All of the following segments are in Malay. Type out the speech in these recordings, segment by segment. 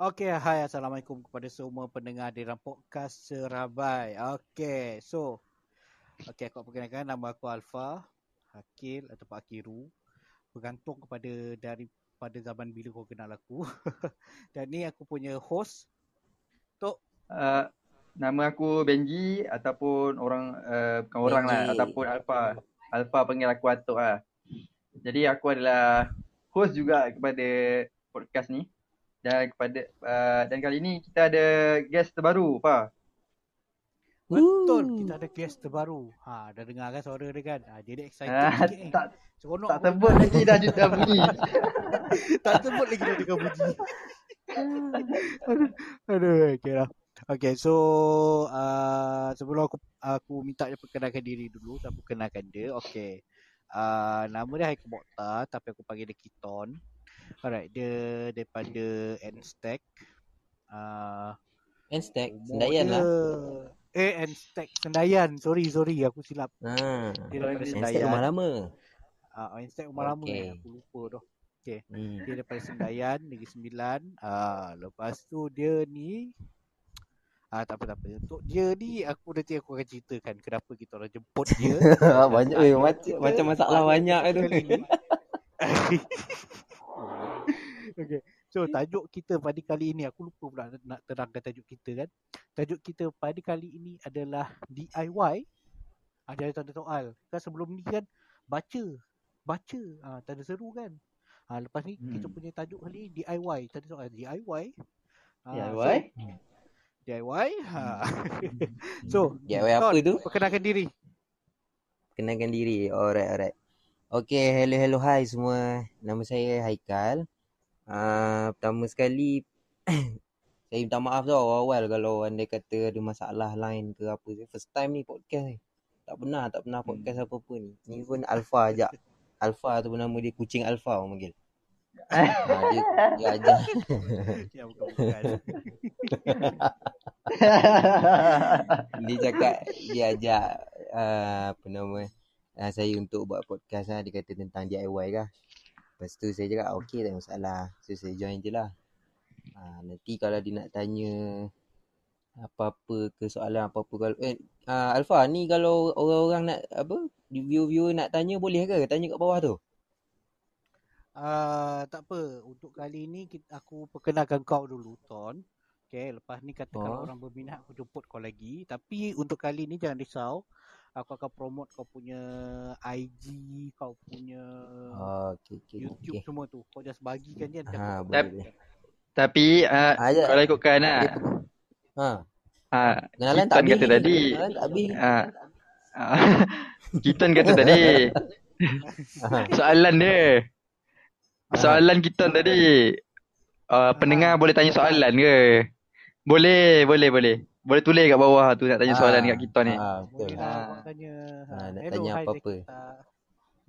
Okey, hai Assalamualaikum kepada semua pendengar di podcast Serabai. Okey, so Okey, aku perkenalkan nama aku Alfa, Hakil atau Pak Akiru. Bergantung kepada dari pada zaman bila kau kenal aku. Dan ni aku punya host Tok Uh, nama aku Benji ataupun orang uh, bukan orang lah Benji. ataupun Alfa. Alfa panggil aku Atok lah. Jadi aku adalah host juga kepada podcast ni. Dan kepada uh, dan kali ni kita ada guest terbaru, apa? Betul, Ooh. kita ada guest terbaru. Ha, dah dengar kan suara dia kan? Ha, dia dah excited Ah, sikit ni. tak Seronok tak sebut lagi dah dah bunyi. tak sebut lagi dah dengar bunyi. aduh, aduh, okay lah. Okay, so uh, sebelum aku aku minta dia perkenalkan diri dulu, saya perkenalkan dia. Okay. Uh, nama dia Haikal Mokhtar, tapi aku panggil dia Kiton. Alright, dia daripada N-Stack. Uh, And stack umur Sendayan dia, lah Eh, N-Stack Sendayan. Sorry, sorry. Aku silap. ha. Dia daripada And And stack Sendayan. rumah lama Uh, N-Stack rumah lama. Okay. eh. Aku lupa dah. hmm. Dia daripada Sendayan, Negeri Sembilan. Ah, lepas tu dia ni Ah, tak apa tak apa. Untuk dia ni aku nanti aku akan ceritakan kenapa kita orang jemput dia. Banyak eh, macam, macam masalah banyak tu. okay. So tajuk kita pada kali ini aku lupa pula nak- terangkan tajuk kita kan. Tajuk kita pada kali ini adalah DIY. Ah, jadi tanda soal. Kan sebelum ni kan baca. Baca. Ah, tanda seru kan. Ah, lepas ni kita Hmm. punya tajuk kali ni DIY. Tanda soal DIY. Ah, DIY? So, DIY. Ha. so, DIY apa tu? Perkenalkan diri. Kenalkan diri Alright alright Okay hello hello hi semua Nama saya Haikal uh, Pertama sekali Saya minta maaf tau awal-awal Kalau anda kata ada masalah lain ke apa First time ni podcast ni. Tak pernah tak pernah podcast apa-apa ni. Ni pun Alpha ajak. Alpha tu pun nama dia Kucing Alpha orang panggil. Ha, dia, dia ajar. Ya, bukan bukan. dia cakap dia ajak uh, apa nama uh, saya untuk buat podcast lah. Dia kata tentang DIY kah. Lepas tu saya cakap okey tak masalah. So saya join je lah. Uh, nanti kalau dia nak tanya apa-apa ke soalan apa-apa kalau eh uh, Alfa ni kalau orang-orang nak apa viewer-viewer nak tanya boleh ke? Tanya kat bawah tu. Ah, tak apa. Untuk kali ni kita, aku perkenalkan kau dulu, Ton. Okay, lepas ni kata kalau Oh. orang berminat aku jemput kau lagi. Tapi untuk kali ni jangan risau. Aku akan promote kau punya IG, kau punya Oh, okey okey YouTube okey. semua tu. Kau just bagikan je. Ha aku boleh Tap- boleh. Tapi uh, Ah, ya. kalau ikutkan lah. Pe- Ha, Uh, kenalan tak kata tadi. Kenalan Kiton kata tadi. Ha. Soalan dia. Ah. Soalan Kiton tadi. Uh, pendengar boleh tanya soalan ke? Boleh, boleh, boleh. Boleh tulis kat bawah tu nak tanya soalan kat Kiton ni. Ah, betul. Boleh lah Ah. kau tanya. Ah, nak hello, tanya apa-apa.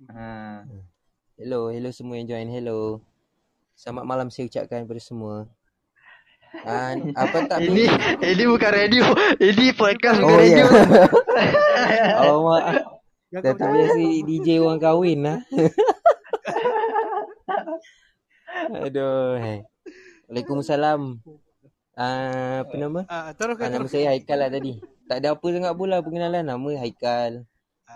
Ha. Hello, hello semua yang join. Hello. Selamat malam saya ucapkan kepada semua. Ah, apa tak Ini ini bukan radio. Ini podcast bukan Oh ya. radio. Alamak. Yang Dah kau tu biasa DJ orang kahwin lah. Aduh. Waalaikumsalam. Ah, apa nama? Ah, teruskan, Ah, nama teruskan. saya Haikal lah tadi. Tak ada apa sangat pula pengenalan. Nama Haikal.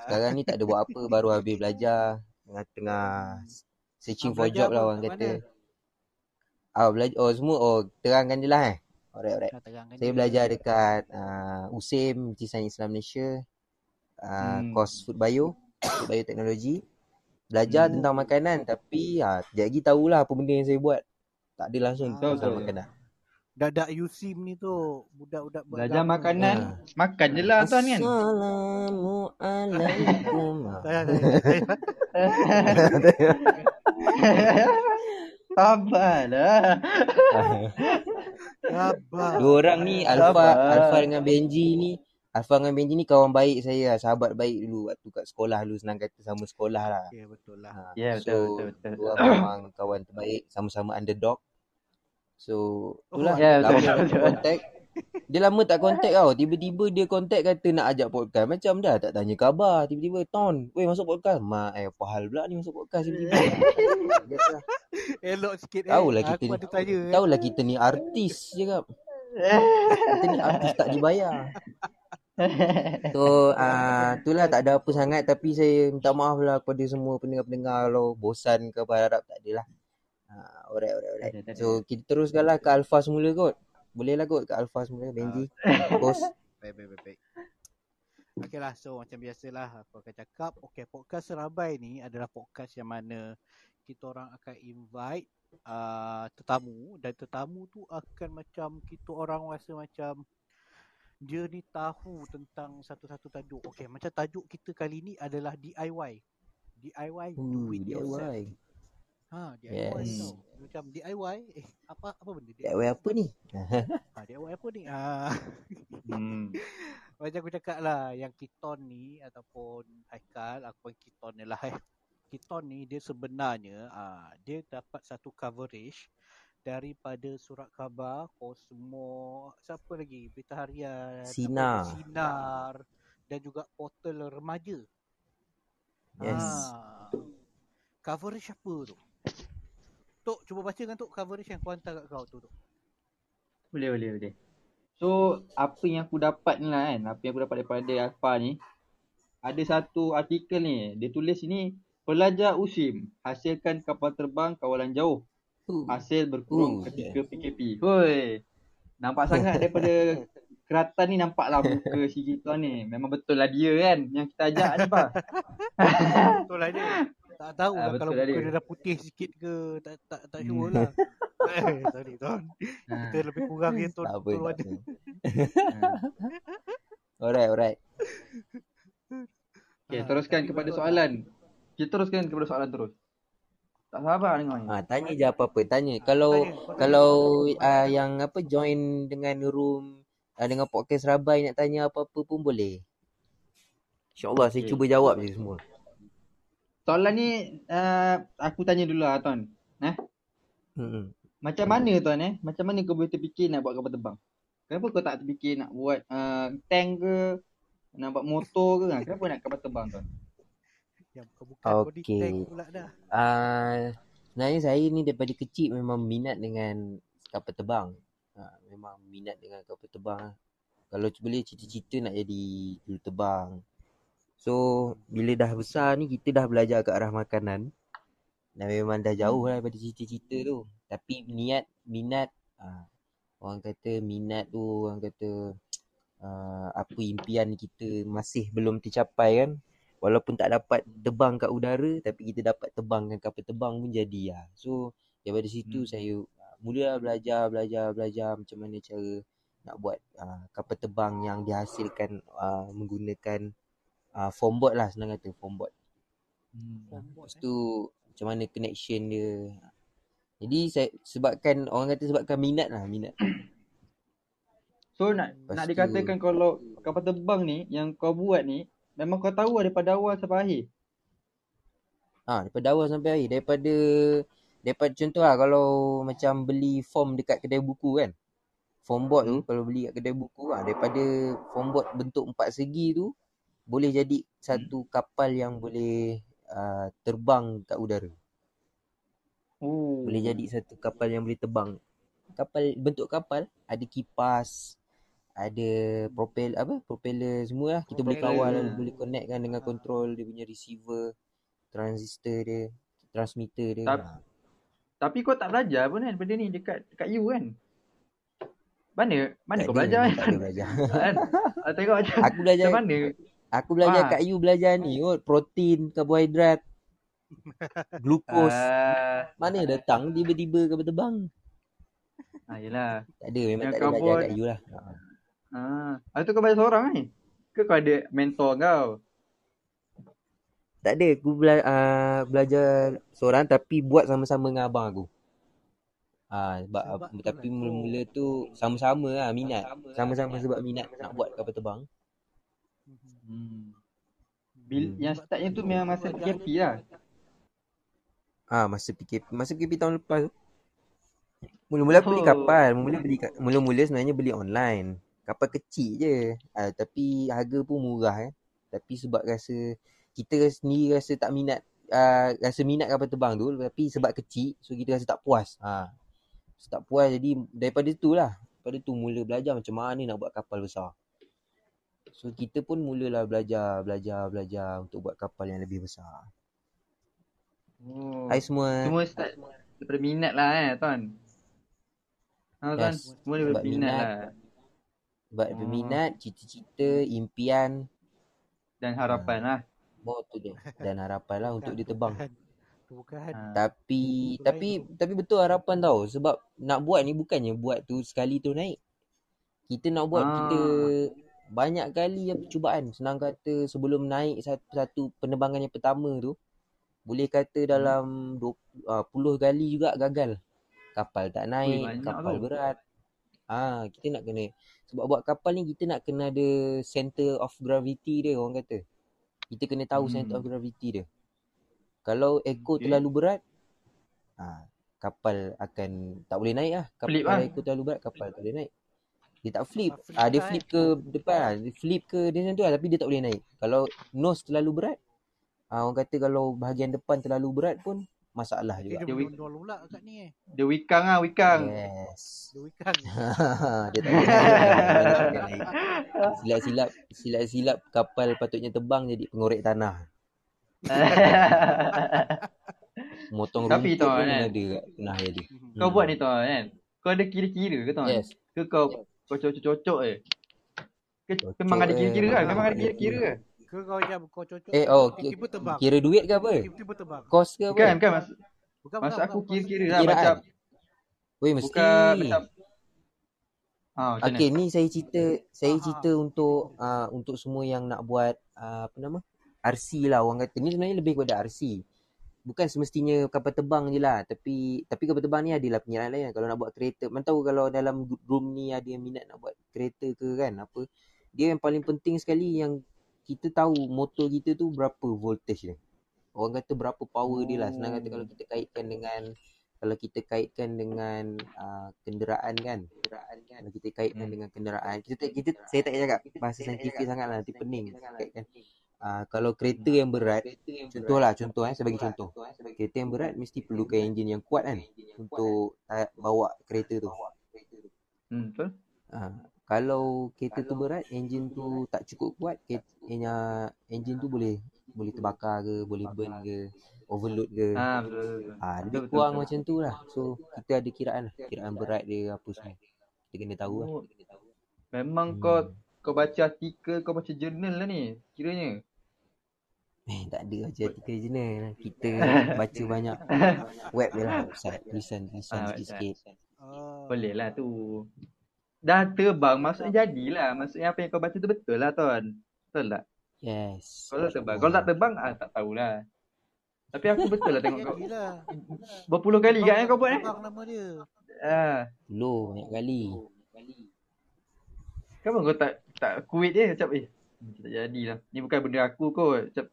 Sekarang ni tak ada buat apa. Baru habis belajar. Tengah-tengah searching Ah, for job lah orang Kat kata. Ah, belajar. Oh, semua. Oh, terangkan je lah eh. Alright, alright. Terangkan Saya belajar dekat uh, USIM, Sains Islam Malaysia. Uh, Hmm. Course Food Bio, Food Bioteknologi. Belajar Hmm. tentang makanan tapi ha, sekejap lagi tahulah apa benda yang saya buat. Tak ada langsung Ah. betul. makanan. Dadak USIM ni tu budak-budak Belajar beragama. makanan, Ha. makan je lah tuan kan. Assalamualaikum. Sabarlah. Sabar. Dua orang ni Alfa Sabar. Alfa dengan Benji ni Alfa dengan Benji ni kawan baik saya, sahabat baik dulu waktu kat sekolah dulu senang kata sama sekolah lah. Okay, betul lah. Ha, Ya, betul, so, betul, betul. dua orang memang kawan terbaik, sama-sama underdog. So, itulah Oh, ya, lama betul, tak betul. contact. Dia lama tak contact tau. Tiba-tiba dia contact kata nak ajak podcast. Macam dah tak tanya khabar. Tiba-tiba, Ton, weh masuk podcast. Mak, eh apa hal pula ni masuk podcast tiba-tiba. Biasalah. Elok sikit eh. Tahulah kita Aku ni. ada tanya. eh. Tahulah kita ni artis je kap. Kita ni artis tak dibayar. So, uh, itulah tak ada apa sangat. Tapi saya minta maaf lah kepada semua pendengar-pendengar kalau bosan ke apa harap tak adalah. Uh, alright, alright, alright. Tak ada, tak ada. So, kita teruskanlah ke Alpha semula kot. Boleh lah kot ke Alpha semula, Benji. Bos. Baik, baik, baik, baik. Okey lah, so macam biasalah aku akan cakap. Okey, podcast Serabai ni adalah podcast yang mana kita orang akan invite uh, tetamu dan tetamu tu akan macam kita orang rasa macam dia ni tahu tentang satu-satu tajuk. Okey, macam tajuk kita kali ni adalah DIY. DIY do Hmm, it yourself. DIY. Ha, DIY Yes. tau. Macam DIY, eh apa apa benda DIY apa ni? Ha, DIY apa ni? Ah. Hmm. Macam aku cakap lah Yang Kiton ni Ataupun Haikal Aku panggil Kiton ni lah eh. Kiton ni dia sebenarnya ah, Dia dapat satu coverage Daripada surat khabar Cosmo Siapa lagi Berita Harian Sinar. Sinar Dan juga portal remaja Yes. Ah. Coverage apa tu? Tok cuba bacakan Tok coverage yang kau hantar kat kau tu Tok Boleh, boleh, boleh. So, apa yang aku dapat ni lah kan, apa yang aku dapat daripada Alpha ni, ada satu artikel ni, dia tulis ini, pelajar USIM hasilkan kapal terbang kawalan jauh, Uh, hasil berkurung Uh, ketika PKP. Hoi, nampak sangat daripada keratan ni nampak lah muka si Kiton ni. Memang betul lah dia kan yang kita ajak ni Pak. Betul lah dia. Tak tahu Ah, lah betul kalau muka dia. dia dah putih sikit ke tak tak tak Hmm. sure lah. eh, sorry tuan. Kita lebih kurang dia tu tak apa, tu tak ada. apa. Alright, alright. Okay, Ah, teruskan tapi kepada soalan. Kita teruskan kepada soalan terus. Tak sabar dengar ni. Ah, tanya je apa-apa. Tanya. Kalau tanya. kalau uh, yang apa join dengan room uh, dengan podcast Rabai nak tanya apa-apa pun boleh. InsyaAllah saya Okay. cuba jawab je semua. Soalan ni uh, aku tanya dulu lah tuan. Hmm. Macam mana tuan eh? Macam mana kau boleh terfikir nak buat kapal terbang? Kenapa kau tak terfikir nak buat uh, tank ke? Nak buat motor ke? Ha? Kenapa nak kapal terbang tuan? Yang bukan body Okey. tank pula dah. Uh, sebenarnya saya ni daripada kecil memang minat dengan kapal terbang. Uh, memang minat dengan kapal terbang. Kalau boleh cita-cita nak jadi juru terbang. So bila dah besar ni kita dah belajar ke arah makanan. Dan memang dah jauh lah daripada cita-cita tu. Tapi niat, minat, uh, orang kata minat tu, orang kata uh, apa impian kita masih belum tercapai kan. Walaupun tak dapat terbang kat udara tapi kita dapat terbangkan kapal terbang pun jadi lah. So daripada situ Hmm. saya uh, mula belajar, belajar, belajar macam mana cara nak buat uh, kapal terbang yang dihasilkan uh, menggunakan uh, foam board lah senang kata foam board. Bombot, Lepas eh. tu macam mana connection dia. Jadi saya sebabkan orang kata sebabkan minat lah minat. So nak Lepas nak tu- dikatakan kalau kapal terbang ni yang kau buat ni memang kau tahu daripada awal sampai akhir. Ha, daripada awal sampai akhir. Daripada daripada contoh lah kalau macam beli form dekat kedai buku kan. Form board tu kalau beli kat kedai buku lah. Daripada form board bentuk empat segi tu boleh jadi satu kapal yang boleh uh, terbang kat udara. Oh. Boleh jadi satu kapal yang boleh terbang. Kapal bentuk kapal ada kipas, ada propel apa? Propeller semua lah. Kita boleh kawal, boleh connectkan dengan control dia punya receiver, transistor dia, transmitter dia. Tap- Tapi kau tak belajar pun kan benda ni dekat dekat you kan? Mana mana Tak kau ada, belajar memang kan? Tak ada belajar. kan? Tengok macam Aku belajar macam mana? Aku belajar Ah. kat you belajar ni kot, protein, karbohidrat, glukos. Ah, Mana datang tiba-tiba ke terbang? ah yelah. Tak ada, memang Yang tak ada belajar kat you lah. Ha. Ah, ah tu kau belajar seorang ni? Ke kau ada mentor kau? Tak ada, aku bela, uh, belajar seorang tapi buat sama-sama dengan abang aku. Ah, sebab, Sebab tapi lah. mula-mula tu sama-sama lah minat. Sama-sama sebab minat nak buat kapal terbang. Hmm. Bil, Hmm. yang startnya tu memang masa PKP lah. Ah, masa PKP, masa PKP tahun lepas tu. Mula-mula aku beli Oh. kapal. Mula-mula beli ka- mula-mula sebenarnya beli online. Kapal kecil je. Ah, tapi harga pun murah eh. Tapi sebab rasa kita sendiri rasa tak minat uh, rasa minat kapal terbang tu tapi sebab kecil so kita rasa tak puas. Ha. So, tak puas jadi daripada tu lah. Daripada tu mula belajar macam mana nak buat kapal besar. So kita pun mulalah belajar, belajar, belajar untuk buat kapal yang lebih besar. Oh. Hai semua. Semua start daripada minat lah eh tuan. Ha tuan, Yes. semua daripada minat minat. lah. Sebab Oh. berminat, cita-cita, impian, Dan harapan lah. Bawa tu dia dan harapan lah untuk dia terbang. Bukan. Bukan. Ha. Tapi Itu tapi tapi betul harapan tau sebab nak buat ni bukannya buat tu sekali tu naik. Kita nak buat Ah. kita banyak kali yang percubaan. Senang kata sebelum naik satu, satu penerbangan yang pertama tu boleh kata dalam 20 uh, puluh kali juga gagal. Kapal tak naik, banyak kapal tu. berat. Ah, kita nak kena sebab buat kapal ni kita nak kena ada center of gravity dia orang kata. Kita kena tahu Hmm. center of gravity dia. Kalau ego Okay. terlalu berat, ah, kapal akan tak boleh naik lah. Kapal Flip lah. ego terlalu berat, kapal tak boleh naik. Dia tak flip. Tak flip Ah, dia lah, flip ke depan lah. Dia flip ke dia macam tu lah. Tapi dia tak boleh naik. Kalau nose terlalu berat, ah, orang kata kalau bahagian depan terlalu berat pun masalah Dia juga. Dia menondol pula kat ni eh. Dia wikang lah, wikang. Yes. Dia weekend. dia tak boleh naik. Silap-silap silap-silap kapal patutnya terbang jadi pengorek tanah. Motong Tapi rumput tau, pun kan. ada kat tengah jadi. kau buat ni tuan kan. Kau ada kira-kira ke tuan? Yes. Ke kau kau cocok-cocok je? Ke Cocok memang ada kira-kira kan? memang ada kira-kira kira. kan? Ke kau jam kau cocok. Eh, oh, tiba-tiba terbang. Kira duit ke apa? Tiba-tiba terbang. Kos ke apa? Bukan, bukan. Mas, Bukan, maksud bukan, aku kira-kira lah. Kiraan. Macam, Weh mesti. bukan macam, ah, macam Okey, mana? ni saya cerita saya Ah, ah. cerita untuk uh, untuk semua yang nak buat uh, apa nama? RC lah orang kata. Ni sebenarnya lebih kepada RC. Bukan semestinya kapal terbang je lah. Tapi tapi kapal terbang ni adalah penyerahan lain. Kalau nak buat kereta. Mana tahu kalau dalam room ni ada yang minat nak buat kereta ke kan apa. Dia yang paling penting sekali yang kita tahu motor kita tu berapa voltage dia. Orang kata berapa power dia lah. Senang kata kalau kita kaitkan dengan kalau kita kaitkan dengan uh, kenderaan kan. Kenderaan kan. Kalau kita kaitkan Hmm. dengan kenderaan. Kita, kita saya tak cakap bahasa saintifik sangat lah. Nanti pening. Kaitkan. Uh, kalau kereta yang berat, contoh lah contoh eh, saya bagi contoh. Kereta yang berat mesti perlukan enjin yang kuat kan untuk uh, bawa kereta tu. Hmm, betul? Uh, kalau kereta tu berat, enjin tu tak cukup kuat, kereta, enjin tu boleh boleh terbakar ke, boleh burn ke, overload ke. Ah, betul, betul, betul. Ah, lebih Betul, kurang betul. macam tu lah. So, kita ada kiraan lah. Kiraan berat dia apa semua. Kita kena tahu lah. Oh, Memang Hmm. kau kau baca artikel, kau baca jurnal lah ni, kiranya. Eh, tak ada baca artikel jurnal. Kita baca banyak web je lah. Website, tulisan-tulisan Ah, sikit-sikit. Oh. Boleh lah tu. Dah terbang, maksudnya jadilah. Maksudnya apa yang kau baca tu betul lah tuan. Betul tak? Yes. Kalau terbang. Kalau tak terbang, ah, tak tahulah. Tapi aku betul lah tengok kau. Berpuluh kali kan yang kau buat eh? Nama dia. Ah, Dulu banyak kali. kenapa kau tak tak kuit dia macam eh tak jadilah. Ni bukan benda aku kot. Macam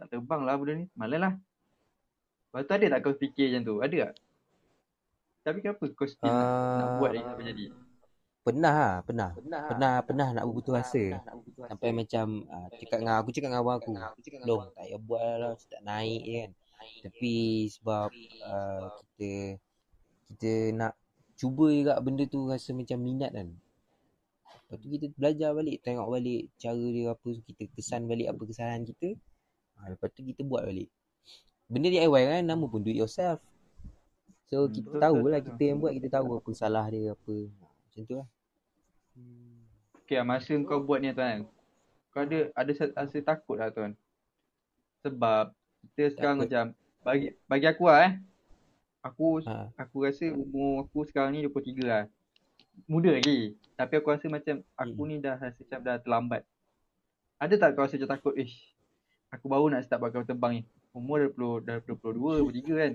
tak terbang lah benda ni. Malas lah. Lepas tu ada tak kau fikir macam tu? Ada tak? Tapi kenapa kau still nak, nak Ah, buat ni sampai jadi? Pernah lah, pernah. Pernah, pernah nak berputus asa. Sampai macam uh, cakap dengan aku cakap dengan abang aku. Long, tak payah buat lah, tak naik je kan. Tapi sebab uh, kita kita nak cuba juga benda tu rasa macam minat kan. Lepas tu kita belajar balik, tengok balik cara dia apa, kita kesan balik apa kesalahan kita. Ha, lepas tu kita buat balik. Benda DIY kan, nama pun do it yourself. So Hmm, kita tahu lah kita yang buat, kita tahu apa salah dia apa. Ha, Macam tu lah. Hmm. Okay, masa kau buat ni tuan, kau ada ada sa- rasa takut lah tuan. Sebab kita sekarang Takut. macam bagi bagi aku lah eh. Aku Ha. aku rasa umur aku sekarang ni 23 lah. Muda lagi. Tapi aku rasa macam aku Hmm. ni dah rasa macam dah terlambat. Ada tak kau rasa macam takut, ish, aku baru nak start buat kapal terbang ni. Umur dah 20, dah 22, 23 kan.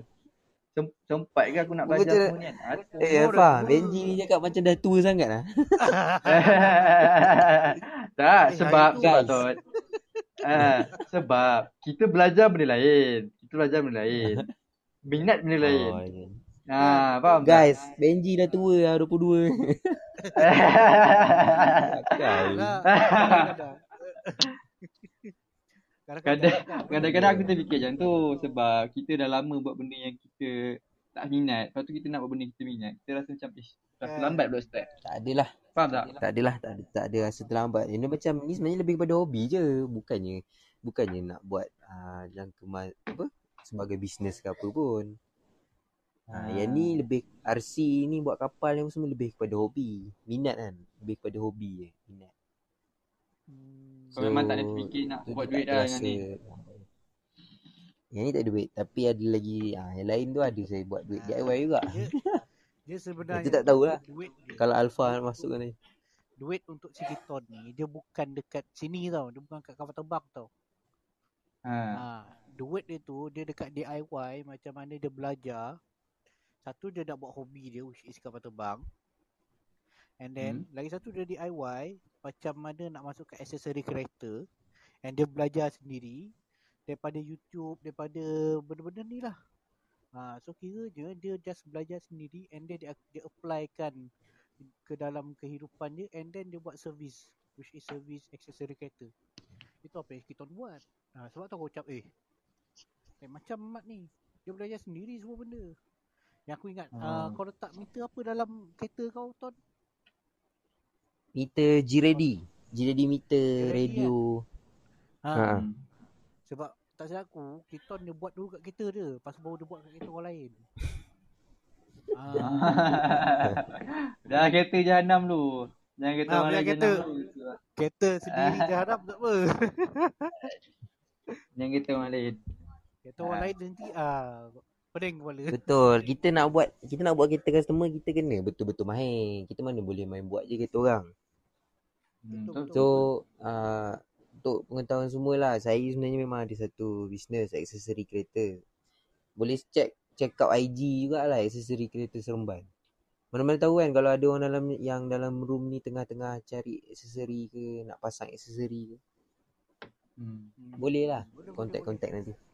Sem- sempat ke aku nak belajar macam- semua ni kan? Ada. Eh tua. Benji ni cakap macam dah tua sangat lah. tak, Eh, sebab sebab tu. Ah, sebab kita belajar benda lain. Kita belajar benda lain. Minat benda lain. Oh, ya. Nah, faham tak? Guys, Benji dah tua lah 22. Takkan. Lah, kadang-kadang. Kadang-. Kadang-kadang aku terfikir macam tu sebab kita dah lama buat benda yang kita tak minat. Lepas tu kita nak buat benda yang kita minat. Kita rasa macam ish, rasa Kan. lambat pula start. Tak adalah. Faham tak? Tak adalah, tak ada, tak ada rasa terlambat. Ini macam ni sebenarnya lebih kepada hobi je. Bukannya bukannya nak buat uh, yang kema, apa sebagai bisnes ke apa pun. Ha, yang ni lebih RC ni buat kapal yang semua lebih kepada hobi. Minat kan? Lebih kepada hobi je. Minat. Hmm. Kau memang tak ada fikir nak tu buat duit dah dengan ni. Yang ni tak ada duit Tapi ada lagi ah, Yang lain tu ada saya buat duit DIY juga Dia, dia sebenarnya Kita tak tahulah. duit dia, Kalau Alpha masuk kan ni duit untuk si Kiton ni dia bukan dekat sini tau, dia bukan kat kapal terbang tau. Ha. Ha, duit dia tu dia dekat DIY macam mana dia belajar. Satu dia nak buat hobi dia which is kapal terbang. And then Hmm. lagi satu dia DIY macam mana nak masuk ke accessory kereta and dia belajar sendiri daripada YouTube, daripada benda-benda ni lah. Ha, so kira je dia just belajar sendiri and then dia, dia applykan ke dalam kehidupan dia and then dia buat servis which is service accessory kereta. Itu apa yang kita buat. Ha, sebab tu aku ucap eh Eh, macam Mat ni. Dia belajar sendiri semua benda. Yang aku ingat, uh, Ah. kau letak meter apa dalam kereta kau, Ton? Meter G-Ready G-Ready meter G-Ready radio Ha, Ha. Hmm. Sebab tak silap aku, Kiton dia buat dulu kat kereta dia. Lepas baru dia buat kat kereta orang lain. Ha. Dah kereta jahanam tu. Jangan kereta Ah, orang lain kereta. jahanam kereta sendiri dia harap tak apa. Jangan kereta orang lain. Kereta orang lain nanti ah pening kepala. Betul Kita nak buat Kita nak buat kereta customer Kita kena betul-betul main Kita mana boleh main buat je kereta orang Hmm, Betul, betul. So uh, Untuk pengetahuan semua lah Saya sebenarnya memang ada satu Business aksesori kereta Boleh check Check out IG jugalah Aksesori kereta Seremban Mana-mana tahu kan Kalau ada orang dalam Yang dalam room ni Tengah-tengah cari aksesori ke Nak pasang aksesori ke Hmm. Hmm. Boleh lah Boleh, boleh, Contact-contact boleh. nanti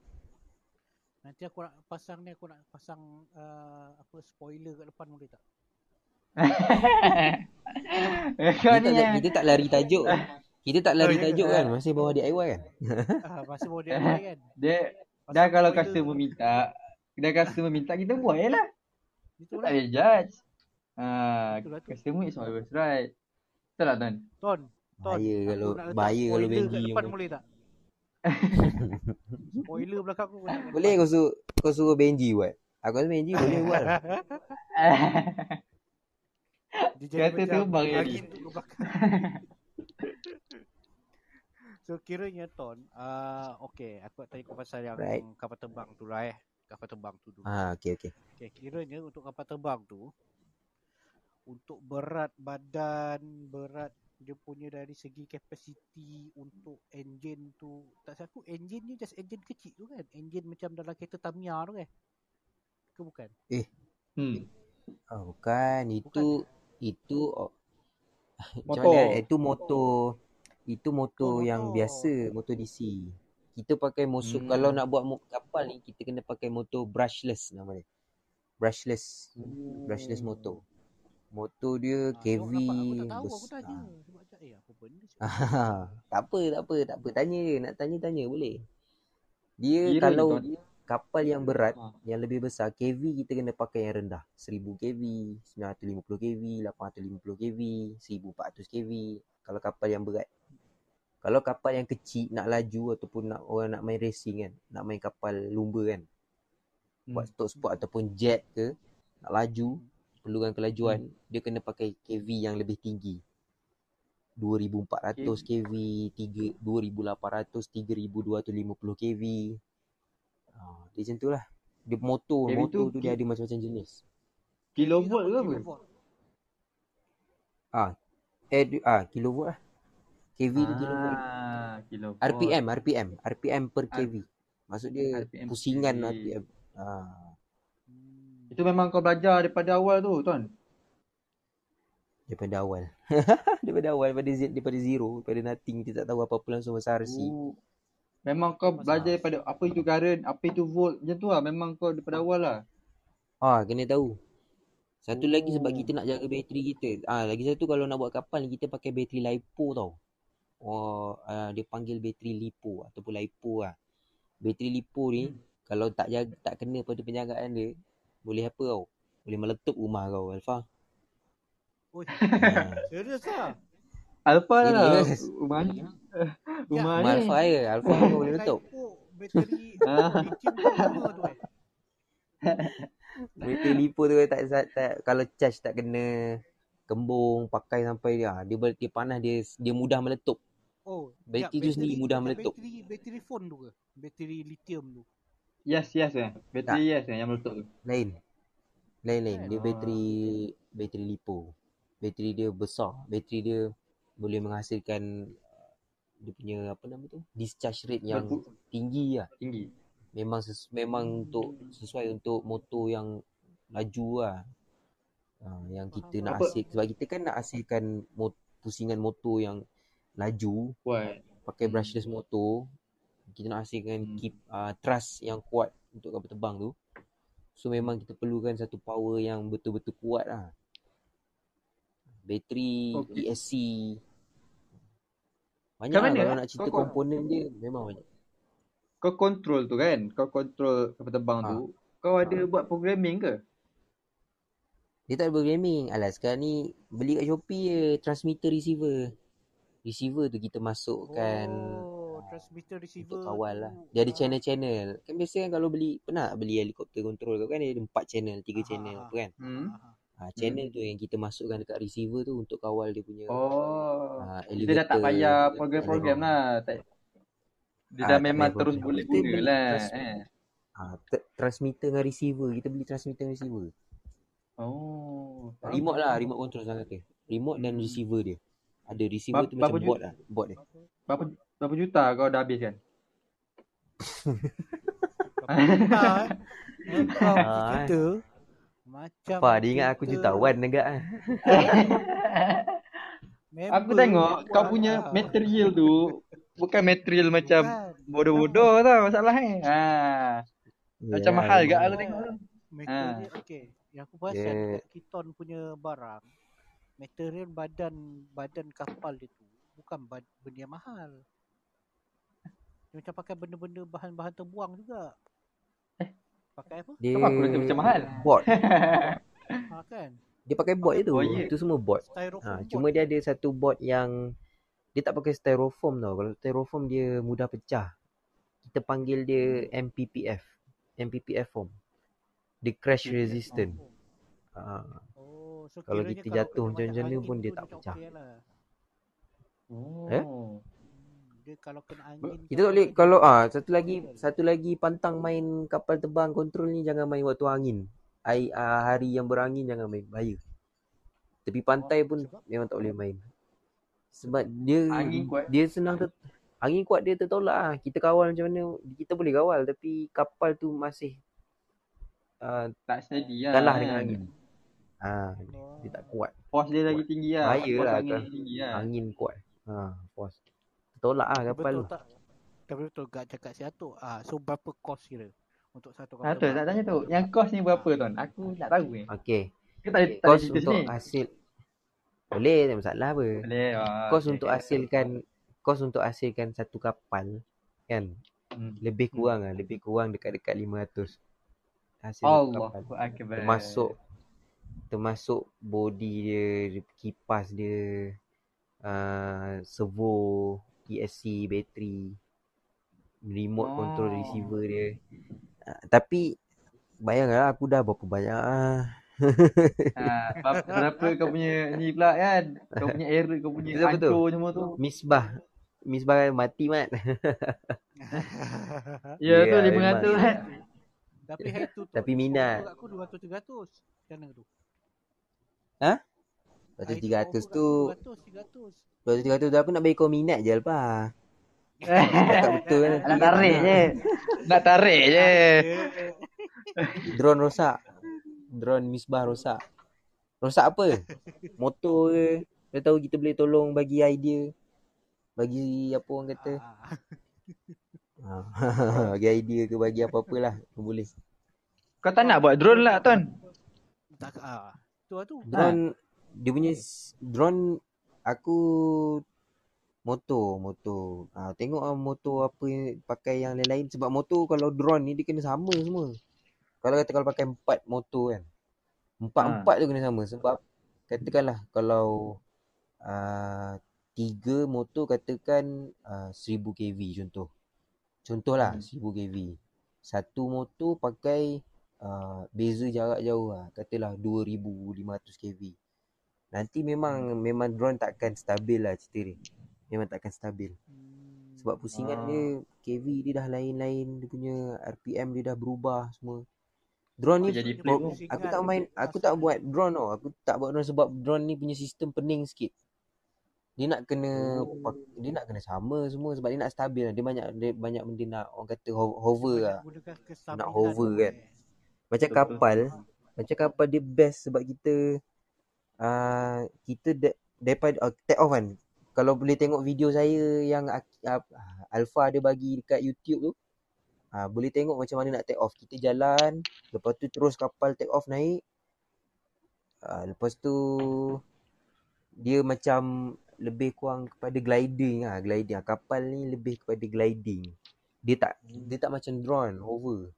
Nanti aku nak pasang ni aku nak pasang uh, apa spoiler kat depan boleh tak? Kau kita ni tak, kita tak lari tajuk Kita tak lari Oh, ya. tajuk kan Masih bawa DIY kan ah, masih bawa lain kan? dia Pasang dah kalau spoiler customer minta, dah customer minta kita buat je lah. depan. Itu lah. tak boleh judge. Ha, Itulah tu. customer is always right. Betul tak Ton? Ton, Ton. Bahaya kalau Bahaya kalau Benji depan boleh tak? Spoiler belakang aku. Boleh kau suruh Kau suruh Benji buat Aku rasa Benji boleh buat lah. Dia jadi Kata terbang tu ke belakang. so kiranya Ton, uh, okay, aku nak tanya kau pasal yang Right. kapal terbang tu lah eh. Kapal terbang tu dulu. Ah, okay, okay. Okay, kiranya untuk kapal terbang tu untuk berat badan, berat dia punya dari segi capacity untuk engine tu tak silap aku engine ni just engine kecil tu kan engine macam dalam kereta Tamiya tu kan ke bukan hmm. Oh, bukan. Itu itu oh. Motor. mana? eh? Itu motor. Itu motor Oh, yang motor. biasa, motor DC. Kita pakai motor Hmm. kalau nak buat kapal ni kita kena pakai motor brushless nama dia. Brushless. Brushless motor. Motor dia Ah, KV aku tak tahu aku bes- tanya sebab macam apa benda sih? Ah, tak apa, tak apa, tak apa. Tanya je, nak tanya-tanya boleh. Dia Kira kalau Ton. kapal yang berat, Ah. yang lebih besar, KV kita kena pakai yang rendah. 1000 KV, 950 KV, 850 KV, 1400 KV. Kalau kapal yang berat. Kalau kapal yang kecil nak laju ataupun nak orang nak main racing kan, nak main kapal lumba kan, buat Hmm. sport ataupun jet ke, nak laju, perlukan kelajuan, dia kena pakai KV yang lebih tinggi. 2400 KV, 3 2800, 3250 KV. Ah, dia macam tu lah. Dia motor, KV motor tu tu dia ada macam-macam jenis. Kilovolt ke apa? Ah, eh du- ah kilovolt lah. KV tu kilovolt. Ah, kilovolt. RPM, RPM, RPM per KV. Maksud dia RPM pusingan KV. RPM. Ah, Hmm. Itu memang kau belajar daripada awal tu, Ton. daripada awal. daripada awal daripada z, daripada zero, daripada nothing kita tak tahu apa-apa langsung masuk RC. Oh. Memang kau belajar daripada apa itu current, apa itu volt macam tu lah. Memang kau daripada awal lah. Ah, kena tahu. Satu lagi sebab kita nak jaga bateri kita. Ah, lagi satu kalau nak buat kapal ni kita pakai bateri LiPo tau. Oh, ah, dia panggil bateri LiPo ataupun LiPo lah. Bateri LiPo ni Hmm. kalau tak jaga tak kena pada penjagaan dia boleh apa tau? Boleh meletup rumah kau Alfa. Oi, Ah, serius lah. Alpha lah. serius. Rumah ni. Rumah Rumah ni. Alfa ya, Alfa kau boleh letup. Bateri Ah. lithium tu eh. Bateri LiPo tu tak, tak, tak kalau charge tak kena kembung pakai sampai dia dia, ber- dia panas dia dia mudah meletup. Oh, Bateri tu sendiri mudah meletup. Bateri, bateri phone tu ke? Bateri lithium tu. Yes, yes eh. Bateri yes eh yang meletup tu. Lain. Lain lain. Dia bateri bateri lipo. Bateri dia besar. Bateri dia boleh menghasilkan uh, dia punya apa nama tu? Discharge rate yang tinggi lah. tinggi. Memang ses, memang untuk sesuai untuk motor yang laju lah. Uh, yang kita nak Apa? hasil sebab kita kan nak hasilkan mot, pusingan motor yang laju pakai brushless motor kita nak hasilkan Hmm. keep uh, thrust yang kuat untuk kapal terbang tu so memang kita perlukan satu power yang betul-betul kuat lah bateri Okey. ESC banyak lah kalau nak cerita Kau- kau- komponen dia memang banyak Kau control tu kan. Kau control kapal terbang Ha. tu. Kau ada buat programming ke? dia tak ada programming alah sekarang ni beli kat Shopee je transmitter receiver receiver tu kita masukkan Oh, transmitter receiver untuk kawal lah. tu. Dia ada Ah. channel-channel. Kan biasa kan kalau beli, pernah beli helikopter control kau kan dia ada 4 channel, 3 Ah, channel ah, apa kan. Hmm. Ah, Ha, channel tu yang kita masukkan dekat receiver tu untuk kawal dia punya Oh. ha, Kita dah tak payah program-program lah. Tak, dia Ah, dah memang terus boleh guna lah. trans- Eh. Ha, t- transmitter dengan receiver. Kita beli transmitter dengan receiver. Oh. Remote lah, remote control sangat kata. Remote dan Hmm. receiver dia. Ada receiver Ba- tu macam bot lah, bot dia. Berapa berapa juta kau dah habiskan? Berapa juta Kau cerita macam Apa dia ingat aku cerita jutawan negak ah. Aku tengok kau punya lah. material tu bukan material macam bodoh-bodoh tau masalah eh. Ha. Macam Ya, mahal gak aku tengok tu. Material okey. Yang aku perasan dekat Kiton punya barang material badan badan kapal dia tu bukan bad, benda yang mahal. Dia macam pakai benda-benda bahan-bahan terbuang juga. Eh. Pakai apa? Dia Kenapa aku rasa macam mahal? bot. Ha kan? Dia pakai bot je tu. Oh, ya. Itu semua bot. Styrofoam Ha, board. cuma dia ada satu bot yang dia tak pakai styrofoam tau. Kalau styrofoam dia mudah pecah. Kita panggil dia MPPF. MPPF form. Dia crash resistant. Ha, Oh, so Kalau kita jatuh macam-macam ni pun dia tu tak pecah. okey lah. Eh? Oh. Hmm, Dia kalau kena angin kita tak boleh kalau ah satu lagi satu lagi pantang main kapal terbang kontrol ni jangan main waktu angin. Ai ah, hari yang berangin jangan main bahaya. Tepi pantai pun sebab? memang tak boleh main. Sebab dia Angin kuat. dia senang ter, angin kuat dia tertolak ah. Kita kawal macam mana kita boleh kawal tapi kapal tu masih uh, Tak steady lah. kalah dengan angin. Ah, Oh. dia tak kuat. Force dia lagi tinggi lah. Bahaya lah angin kan. lagi tinggi lah. Angin kuat. Ha, force. Tertolak ah kapal betul tu. tak? Tapi betul gak cakap si Atuk. Ah, so berapa kos kira untuk satu Ha tu tak tanya tu. Yang kos ni berapa tuan? Aku nak tahu ni. Okey. Kita tak tak Kos untuk sini. hasil boleh tak masalah apa. Boleh. ah, Kos okey, untuk okey. hasilkan kos untuk hasilkan satu kapal kan Hmm. lebih kurang ah, lebih kurang dekat-dekat 500. Hasil Allah kapal. akbar. Termasuk termasuk body dia, dia kipas dia, uh, servo, ESC, bateri, remote Oh. control receiver dia. Uh, tapi bayanglah aku dah berapa banyak ah. Ha, berapa, berapa kau punya ni pula kan? Kau punya error, kau punya Betul, betul. semua tu. Misbah. Misbah mati mat. Ya tu Ya, 500 memang. kan. Tapi hari tu Tapi minat. Aku 200 300. Macam mana tu? Lepas tu Hari 300 tu, 200 300. lepas tu 300 tu aku nak bagi kau minat je Alpa. Cakap betul kan. Nak tarik je. Nak tarik je. Drone rosak. Drone misbah rosak. Rosak apa? Motor ke? Dah tahu kita boleh tolong bagi idea. Bagi apa orang kata? Ah, Ha. bagi idea ke bagi apa-apalah. Kau boleh. Kau tak nak buat drone lah Ton. Tak ah. Tu lah tu. Drone dia punya drone aku motor motor. Ah tengok ah motor apa yang pakai yang lain-lain sebab motor kalau drone ni dia kena sama semua. Kalau kata kalau pakai empat motor kan. Empat-empat tu kena sama sebab katakanlah kalau uh, tiga motor katakan uh, 1000 kV contoh. Contohlah Hmm. 1000 kV. Satu motor pakai uh, beza jarak jauh lah. Katalah 2500 kV. Nanti memang memang drone takkan stabil lah cerita ni. Memang takkan stabil. Hmm. Sebab pusingan Ah. dia KV dia dah lain-lain, dia punya RPM dia dah berubah semua. Drone ni jadi tu. aku tak main dia aku tak buat drone tau. Aku tak buat drone sebab drone ni punya sistem pening sikit. Dia nak kena Oh. dia nak kena sama semua sebab dia nak stabil. Dia banyak dia banyak benda nak orang kata ho- hover Dia lah. Nak hover kan. eh. Macam kapal, macam kapal dia best sebab kita uh, kita de- daripada uh, take off kan. Kalau boleh tengok video saya yang uh, Alpha dia bagi dekat YouTube tu, uh, boleh tengok macam mana nak take off. Kita jalan, lepas tu terus kapal take off naik. Uh, lepas tu dia macam lebih kurang kepada gliding ah, gliding. Ah, Kapal ni lebih kepada gliding. Dia tak dia tak macam drone hover.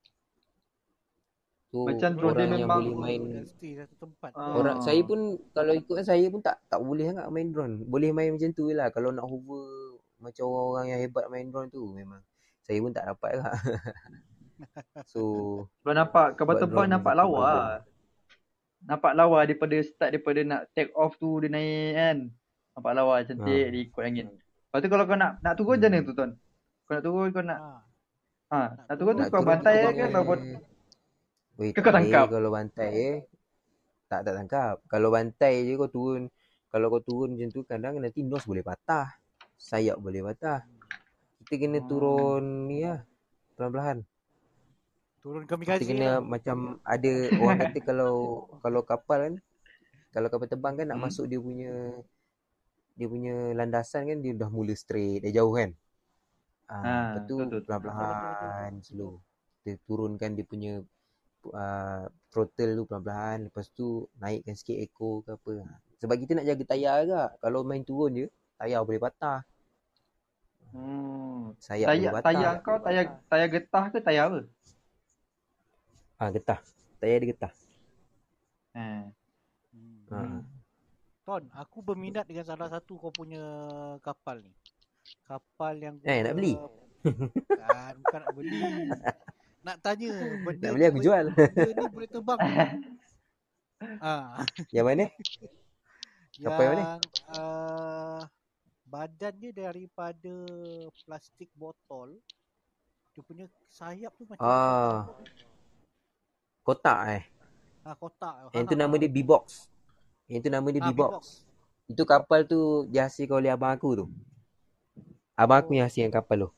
So Macam drone dia orang yang memang- boleh main stay satu tempat. Ah. orang saya pun kalau ikut saya pun tak tak boleh sangat main drone. Boleh main macam tu lah. Kalau nak hover macam orang-orang yang hebat main drone tu memang saya pun tak dapat lah. so Kalau nampak kapal terbang nampak lawa. lah. Nampak lawa daripada start daripada nak take off tu dia naik kan. Nampak lawa cantik Ah. dia ikut angin. Lepas tu kalau kau nak nak turun macam mana tu Ton? Kau nak turun kau nak Ha. ha, nak turun tu nak kau turun bantai ke kau Weh, kau tangkap? kalau bantai eh. Tak tak tangkap. Kalau bantai je kau turun. Kalau kau turun macam tu kadang nanti nose boleh patah. Sayap boleh patah. Kita kena Hmm. turun ni lah. Perlahan-lahan. Turun Kita kamikaze kena lah. macam ada orang kata kalau kalau kapal kan kalau kapal terbang kan nak Hmm. masuk dia punya dia punya landasan kan dia dah mula straight dah jauh kan. Ah, Ha, lepas tu betul, betul. perlahan-lahan slow. Kita turunkan dia punya uh, throttle tu perlahan-lahan lepas tu naikkan sikit ekor ke apa. Sebab kita nak jaga tayar agak. Kalau main turun je tayar boleh patah. Hmm. Sayap boleh Tayar patah. tayar kau tayar tayar getah ke tayar apa? Ah getah. Tayar dia getah. Ha. Hmm. Ha. Ton, aku berminat dengan salah satu kau punya kapal ni. Kapal yang Eh, nak beli? Bukan, bukan nak beli. Nak tanya benda Nak beli aku jual. Benda ni boleh terbang. ah, Yang mana? Kapal yang mana? yang uh, badan dia daripada plastik botol. Dia punya sayap tu macam Ah. Kotak eh. ah, kotak. Yang tu nama dia B-Box. Yang tu nama dia Ah, B-Box. B-box. Itu kapal tu dihasilkan oleh abang aku tu. Abang aku yang hasilkan kapal tu.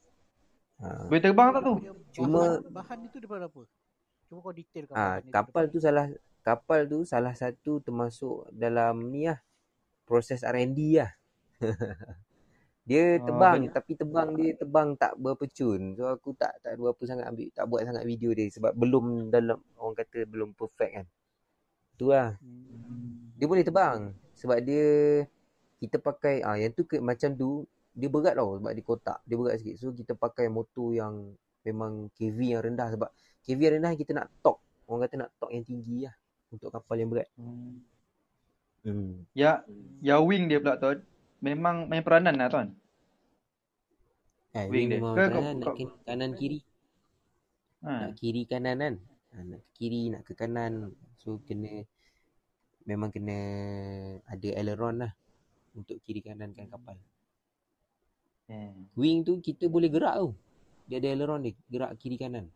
Ha. Boleh terbang tak tu? Cuma- bahan, bahan itu daripada apa? Cuma kau detailkan Ha, bahan itu kapal tu salah kapal tu salah satu termasuk dalam ni lah proses R&D lah. dia Oh, terbang banyak. tapi terbang dia terbang tak berapa cun. So aku tak tak berapa sangat ambil tak buat sangat video dia sebab belum dalam orang kata belum perfect kan. Tu lah. Hmm. Dia boleh terbang sebab dia kita pakai ah yang tu ke, macam tu dia berat tau sebab dia kotak. Dia berat sikit. So kita pakai motor yang memang KV yang rendah sebab KV yang rendah kita nak torque. Orang kata nak torque yang tinggi lah untuk kapal yang berat. Hmm. Ya, ya wing dia pula Ton. Memang main peranan lah Ton. Eh, Wing wing dia. memang Ke kanan, kau- nak kau- ke- kanan kiri. Ha. Nak kiri kanan kan. Ha, nak ke kiri, nak ke kanan. So kena memang kena ada aileron lah untuk kiri kanankan kapal. Eh. Wing tu kita boleh gerak tau. Dia ada aileron dia, gerak kiri kanan.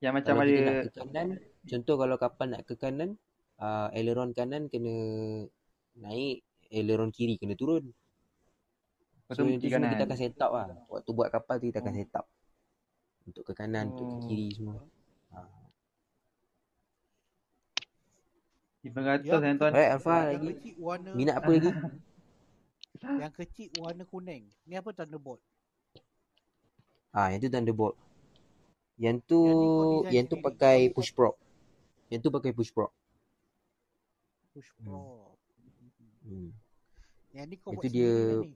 Yang macam kalau ada kita nak ke kanan, contoh kalau kapal nak ke kanan, uh, aileron kanan kena naik, aileron kiri kena turun. So betul yang tu kiri semua kanan. kita akan set up lah. Waktu buat kapal tu kita akan Oh. set up. Untuk ke kanan, untuk ke Oh. kiri semua. Ha. 500 Yang kan Ton. Alright Alfa yang lagi. warna Minat apa lagi? yang kecil warna kuning. Ni apa Thunderbolt? Ah, yang tu Thunderbolt. Yang tu Yang yang tu pakai push prop. Yang tu pakai push prop. Push pro. Hmm. Yang ni kau Itu buat dia- ni.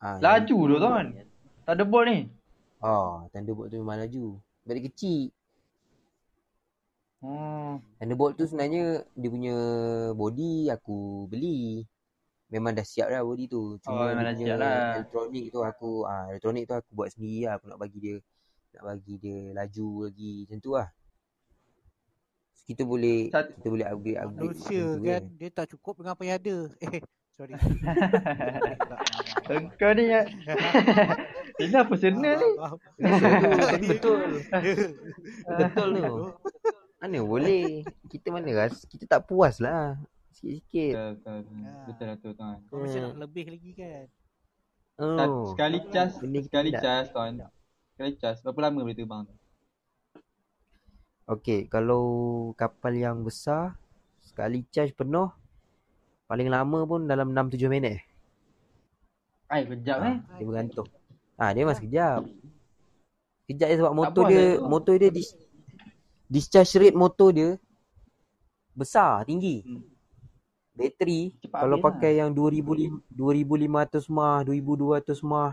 Ah, Laju tu- ada bol ni. Ah, Thunderbolt tu memang laju. Sebab dia kecil. Oh. Thunderbolt tu sebenarnya dia punya body aku beli. Memang dah siap dah body tu. Cuma memang dia dah siap lah. elektronik tu aku ah elektronik tu aku buat sendiri lah. Aku nak bagi dia nak bagi dia laju lagi macam tu lah. So, kita boleh Sat- kita boleh upgrade upgrade Manusia tu kan, je. dia tak cukup dengan apa yang ada. Eh, sorry. Engkau ni ya. Ini apa ni? Betul, betul. Betul tu. Mana boleh. Kita mana ras kita tak puas lah. Sikit-sikit. Betul, betul, betul. Betul lah tu tuan. Kau mesti nak lebih lagi kan. Oh. Sekali cas, Benda kita sekali cas tuan. Sekali cas. Berapa lama boleh terbang tu? Okey, kalau kapal yang besar sekali charge penuh paling lama pun dalam 6 7 minit. Ai, kejap Ha, eh. dia bergantung. Ah, dia memang sekejap. Sekejap je sebab motor dia lah tu. motor dia dis, discharge rate motor dia besar, tinggi. Hmm. Bateri Cepat kalau lah. pakai yang 2000 2500 mah, 2200 mah.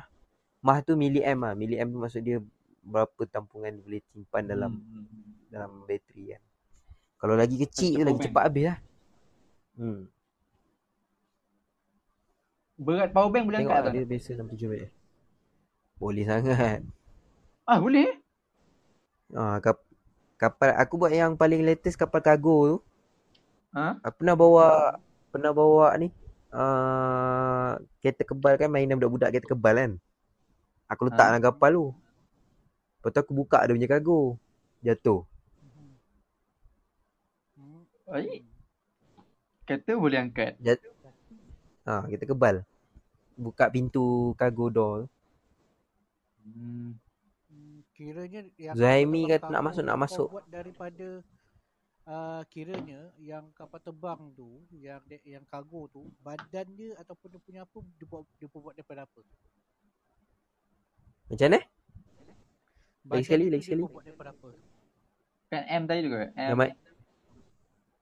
Mah tu milliamp ah. Milliamp tu maksud dia berapa tampungan boleh simpan dalam Hmm, hmm, hmm. dalam bateri kan. Kalau lagi kecil tu lagi cepat habis lah. Hmm. Berat power bank boleh Tengok angkat lah tuan? dia biasa 6 7 minit. Boleh sangat. Ah, boleh? Ah, kap, kapal aku buat yang paling latest kapal kargo tu. Ha? Aku pernah bawa pernah bawa ni uh, kereta kebal kan mainan budak-budak kereta kebal kan. Aku letak Ha. dalam kapal tu. Lepas tu aku buka dia punya kargo. Jatuh. Hmm. Ai. Kata boleh angkat. Jatuh. Ha, kereta kebal. Buka pintu kargo door. Hmm. Hmm, Kiranya yang Zaimi kata nak masuk, nak masuk. buat daripada uh, kiranya yang kapal terbang tu, yang yang kargo tu, badan dia ataupun dia punya apa dia buat dia buat daripada apa? Macam mana? Badan sekali, lagi dia sekali. buat daripada apa? Kan M tadi juga. M, Yang ma-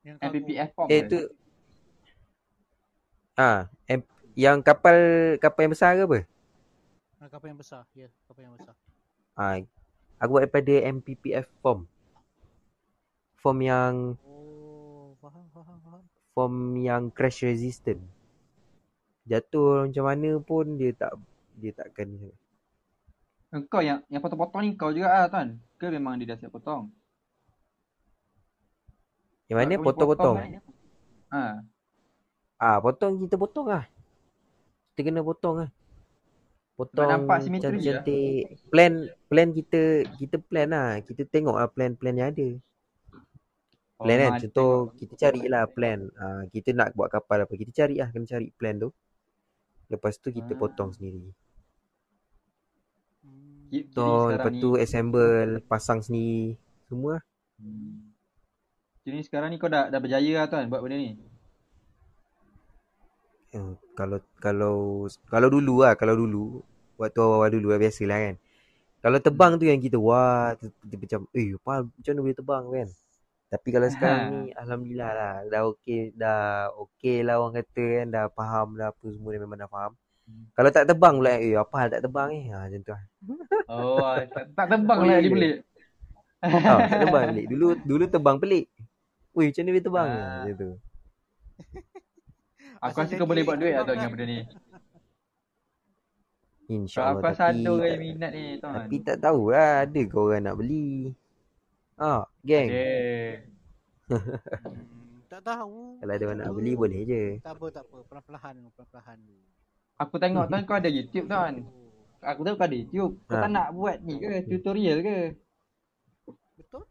Yang. MPPF form. Eh tu Ah, em, yang kapal kapal yang besar ke apa? Ah, kapal yang besar. Ya, kapal yang besar. Ah, aku buat daripada MPPF form. Form yang Oh, faham, faham, faham. form yang crash resistant. Jatuh macam mana pun dia tak dia takkan ni. Engkau yang yang potong-potong ni kau juga ah tuan. Ke memang dia dah siap potong? Yang mana potong-potong? kan? Ha. Ah, potong kita potong lah. Kita kena potong lah. Potong nampak simetri lah. cantik. Plan plan kita kita plan lah. Kita tengok lah plan-plan yang ada. Plan kan Contoh kita carilah plan ah, Kita nak buat kapal apa Kita cari lah Kena cari plan tu Lepas tu kita Ah. potong sendiri Hmm. Ki- Kiri Potong Lepas ni. tu assemble Pasang sendiri Semua lah Hmm. Jadi sekarang ni kau dah dah berjaya lah tuan buat benda ni. eh, Kalau Kalau Kalau dulu lah Kalau dulu Waktu awal-awal dulu lah Biasalah kan Kalau tebang tu yang kita Wah tu, tu, Macam Eh apa, macam mana boleh tebang kan Tapi kalau sekarang ni Alhamdulillah lah Dah okey Dah okey lah orang kata kan Dah faham dah apa semua Dia memang dah faham Hmm. Kalau tak tebang pula Eh apa hal tak tebang ni ha, Macam tu lah Oh, tak, tak tebang Oh, lah dia ke? pelik. Oh, tak tebang pelik. Dulu dulu tebang pelik. Weh, macam mana boleh tebang? Ah. Ah. Macam tu. Aku rasa kau boleh buat duit lah tuan kan? dengan benda ni. InsyaAllah. aku rasa ada orang minat ni tuan. tapi tak tahulah ada ke orang nak beli. Ah, geng. Ada. Hmm, tak tahu. Kalau ada orang nak beli boleh je. Tak apa, tak apa. Perlahan-lahan, perlahan-lahan. Aku tengok tuan kau ada YouTube tuan. Aku tahu kau ada YouTube. Kau Ha. tak nak buat ni ke tutorial ke? Betul? Eh,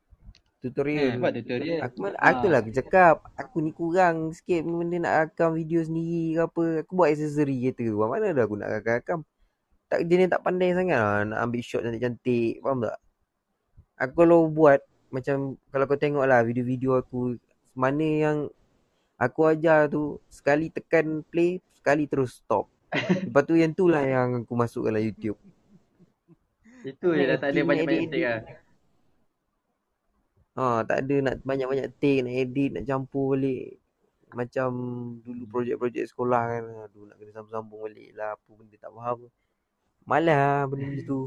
Tutorial. buat tutorial. Aku mana aku lah aku cakap aku ni kurang sikit benda nak rakam video sendiri ke apa. Aku buat aksesori kereta tu. Mana dah aku nak rakam-rakam. Tak dia ni tak pandai sangat lah nak ambil shot cantik-cantik. Faham tak? Aku kalau buat macam kalau kau tengok lah video-video aku mana yang aku ajar tu sekali tekan play sekali terus stop. Lepas tu yang tu lah yang aku masuk dalam YouTube. Itu je dah tak ada banyak-banyak take lah. Ha, tak ada nak banyak-banyak take, nak edit, nak campur balik. Macam dulu projek-projek sekolah kan. Aduh nak kena sambung-sambung balik lah. Apa benda tak faham. Malas lah benda tu.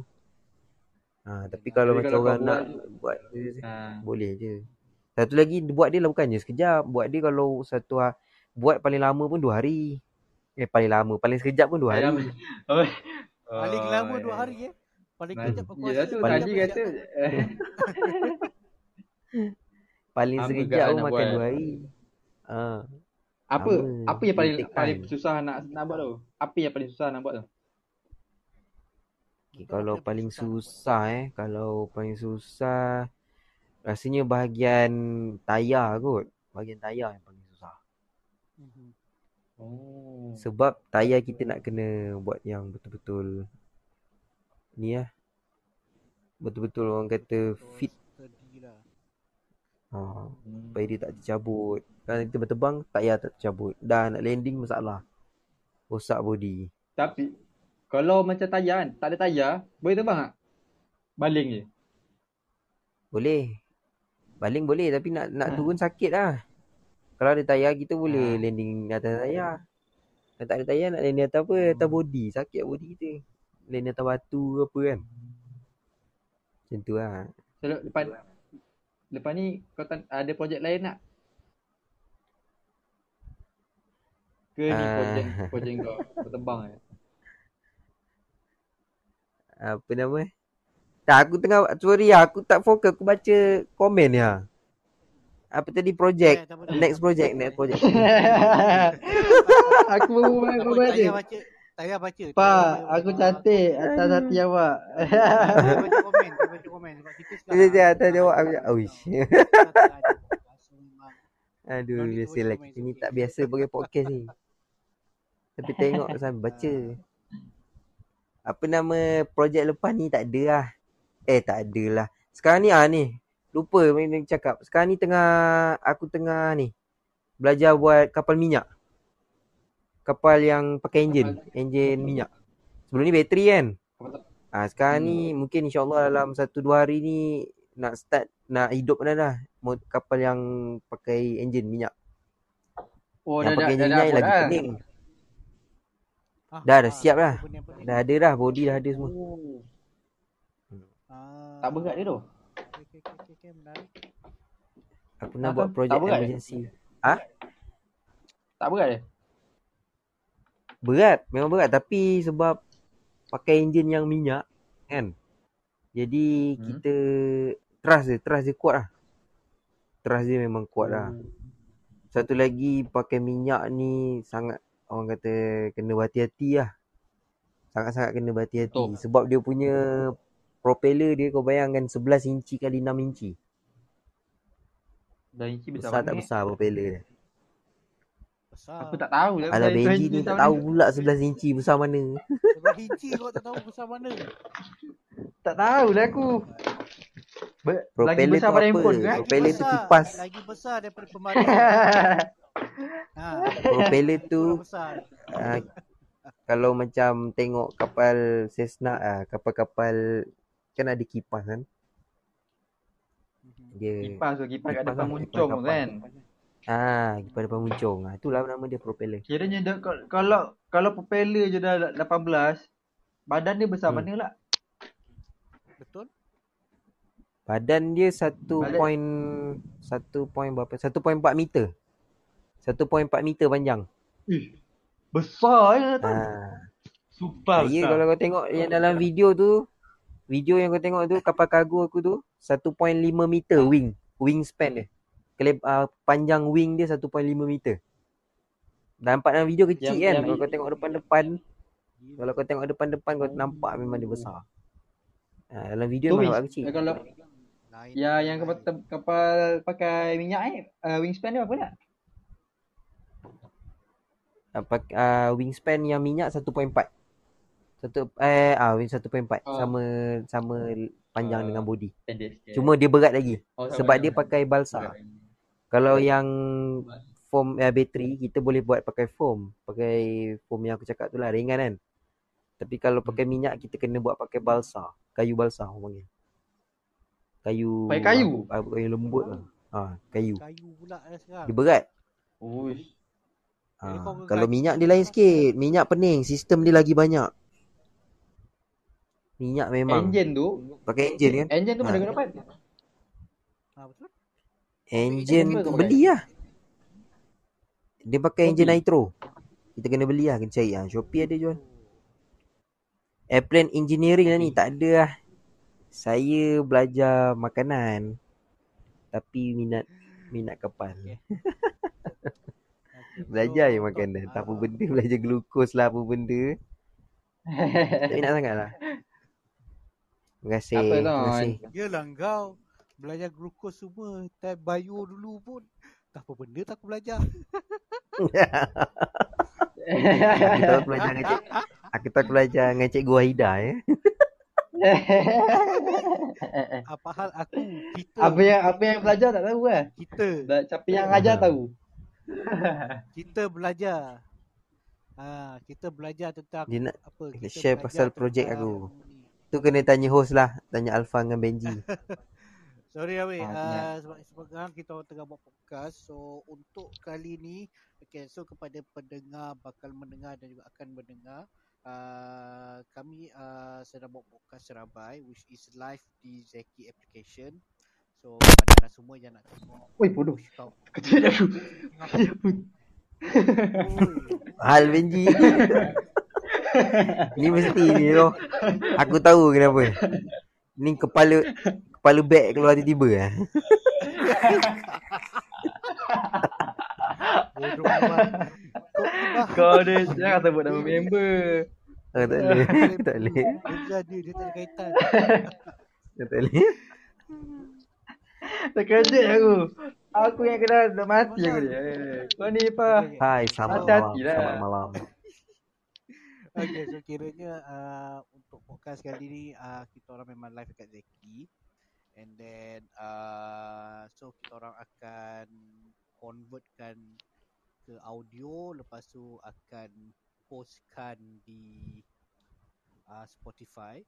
Ha, tapi kalau Tapi macam kalau orang nak buat- buat Ha. boleh je. Satu lagi buat dia lah bukannya sekejap. Buat dia kalau satu ha- buat paling lama pun dua hari. Eh paling lama, paling sekejap pun dua hari. Paling Oh. Paling lama dua hari eh. Paling kejap aku Ya rasa tu Paling- tadi jam kata Paling sekejap pun makan buat. dua hari. Ha. apa Lama. apa yang paling paling susah nak nak buat tu? Apa yang paling susah nak buat tu? Okay, kalau paling susah eh, kalau paling susah rasanya bahagian tayar kot. Bahagian tayar yang paling susah. Mhm. Oh. Sebab tayar kita nak kena buat yang betul-betul ni lah. Betul-betul orang kata fit. Ha, supaya dia tak tercabut. Kalau kita berterbang, tayar tak tercabut. Dah nak landing masalah. Rosak body. Tapi kalau macam tayar kan, tak ada tayar, boleh terbang tak? Baling je. Boleh. Baling boleh tapi nak nak Ah. turun sakit lah. Kalau ada tayar kita boleh Ah. landing atas tayar. Kalau tak ada tayar nak landing atas apa? Atas body. Sakit body kita. Landing atas batu ke apa kan. Macam tu lah. So, lepas lepas ni kau tak, ada projek lain tak? Ke ni Ah. projek projek kau berterbang eh? Apa nama? Tak aku tengah sorry lah. Aku tak fokus. Aku baca komen ni lah. Apa tadi project? Eh, tak apa, tak apa. Next project. Next project. aku baru Tak baru apa, baca. Tayar baca. Baca. Pak, aku baca. cantik atas hati awak. Baca komen. Baca komen. Sebab kita Dia sekarang. dia atas tak rasa memang Aduh, Don't need to biasalah waste kita ni comment, tak biasa pakai podcast ni. Tapi tengok sambil baca. Apa nama projek lepas ni tak ada lah. Eh tak ada lah. Sekarang ni ah ni. Lupa main cakap. Sekarang ni tengah aku tengah ni belajar buat kapal minyak. Kapal yang pakai enjin, enjin minyak. Sebelum ni bateri kan. Ah sekarang ni mungkin insyaAllah dalam satu dua hari ni nak start nak hidup dah dah. Kapal yang pakai enjin minyak. Oh, yang dah dah pakai enjin dah minyak buat lagi dah. pening. Ah, Dah, dah ah, siap dah. benar-benar. Dah ada dah, body dah ada semua. Oh, Ah, tak berat dia tu. menarik. Aku nak buat projek emergency. Tak berat dia. Berat, memang berat tapi sebab pakai enjin yang minyak kan. Jadi Hmm. kita trust dia, trust dia kuat lah. Trust dia memang kuat lah. Hmm. Satu lagi pakai minyak ni sangat orang kata kena berhati-hati lah. Sangat-sangat kena berhati-hati Betul. sebab dia punya propeller dia kau bayangkan 11 inci kali 6 inci. Dah inci besar, Besar tak mana? besar propeller dia. Besar. Aku tak tahu lah. Alah Benji ni tak tahu pula 11 inci besar mana. Sebab inci kau tak tahu besar mana. Tak tahu lah aku. Be- lagi Propeller besar tu pada apa? handphone kan? Propeller tu kipas. Lagi besar daripada pemari. ha, Propeller tu kurang besar. uh, kalau macam tengok kapal Cessna ah kapal-kapal kan ada kipas kan. Mhm. Dia Kipas tu, kipas kat Kipas depan lah, muncung tu kapal. kan. ah kipas depan muncung. Ah itulah nama dia propeller. Kiranya dia, kal- kalau kalau propeller je dah 18, badan dia besar Hmm. mana lah? Betul? Badan dia 1 Badan- point 1 point berapa? 1.4 meter. 1.4 meter panjang. Ih, besar je tu. Ah, Super ya besar. kalau kau tengok yang dalam video tu, video yang kau tengok tu kapal kargo aku tu 1.5 meter wing, wingspan dia. Keleb, uh, panjang wing dia 1.5 meter. Nampak dalam video kecil Yang- kan. yang- Kalau kau tengok depan-depan, kalau kau tengok depan-depan kau nampak memang dia besar. Ha, dalam video memang nampak kecil. eh, kalau ya yang kapal, kapal pakai minyak ni, uh, wingspan dia apa nak? Apa uh, wingspan yang minyak 1.4. Satu eh ah wing 1.4 Ah. sama sama panjang Ah. dengan body. Cuma dia berat lagi Oh, sebab dia pakai balsa. Berat. Kalau yang foam eh, bateri kita boleh buat pakai foam, pakai foam yang aku cakap tu lah ringan kan. Tapi kalau pakai minyak kita kena buat pakai balsa. kayu balsa orang panggil. Kayu Pakai kayu? kayu lembut lah. Ha, kayu. Kayu pula dah sekarang. Dia berat. Uish. Ha, kalau minyak tu dia lain kau- sikit. Minyak pening, sistem dia lagi banyak. Minyak memang. Engine tu, Pakai enjin kan? engine tu mana Ha. guna dapat? Ha, betul? Enjin Apa kau beli lah. Dia pakai Shopee? enjin nitro. Kita kena beli lah, kena cari lah. Shopee ada jual. Airplane engineering lah ni, tak ada lah. Saya belajar makanan. Tapi minat minat kapal. Okay. Belajar je Tom, makanan. Tak apa ah, benda, belajar glukos lah apa benda. Tak minat sangat lah. Terima kasih. Apa, Terima kasih. Yelah kau belajar glukos semua time bio dulu pun tak apa benda tak aku belajar. aku tahu aku belajar dengan cik, aku tahu aku belajar dengan cikgu Wahida ya. Apa hal aku kita apa yang apa yang belajar tak tahu lah. kita Siapa yang ajar tahu. kita belajar. Ha, kita belajar tentang Dia nak apa kita share pasal projek aku. tu kena tanya host lah, tanya Alfa dengan Benji. Sorry Awi, Ah, uh, sebab sebab sekarang kita orang tengah buat podcast. So untuk kali ni, okay, so kepada pendengar bakal mendengar dan juga akan mendengar, uh, kami uh, sedang buat podcast Serabai which is live di Zeki application. So pada anda semua yang nak tengok, Oi, bodoh. Kau. Kecil aku. Oi, Hal Benji. ni mesti ni loh. Aku tahu kenapa. Ni kepala kepala beg keluar tiba-tiba bodoh amat. Kau dia jangan sebut nama member. Oh, tak boleh. tak boleh. Dia dia, dia tak ada kaitan. Tak boleh. Terkejut aku. Aku yang kena dah mati aku dia. Eh, Kau ni apa? Hai, selamat malam. Lah. Selamat malam. Okay, so kiranya uh, untuk podcast kali ni uh, kita orang memang live dekat Zeki and then uh, so kita orang akan convertkan ke audio lepas tu akan postkan di uh, Spotify.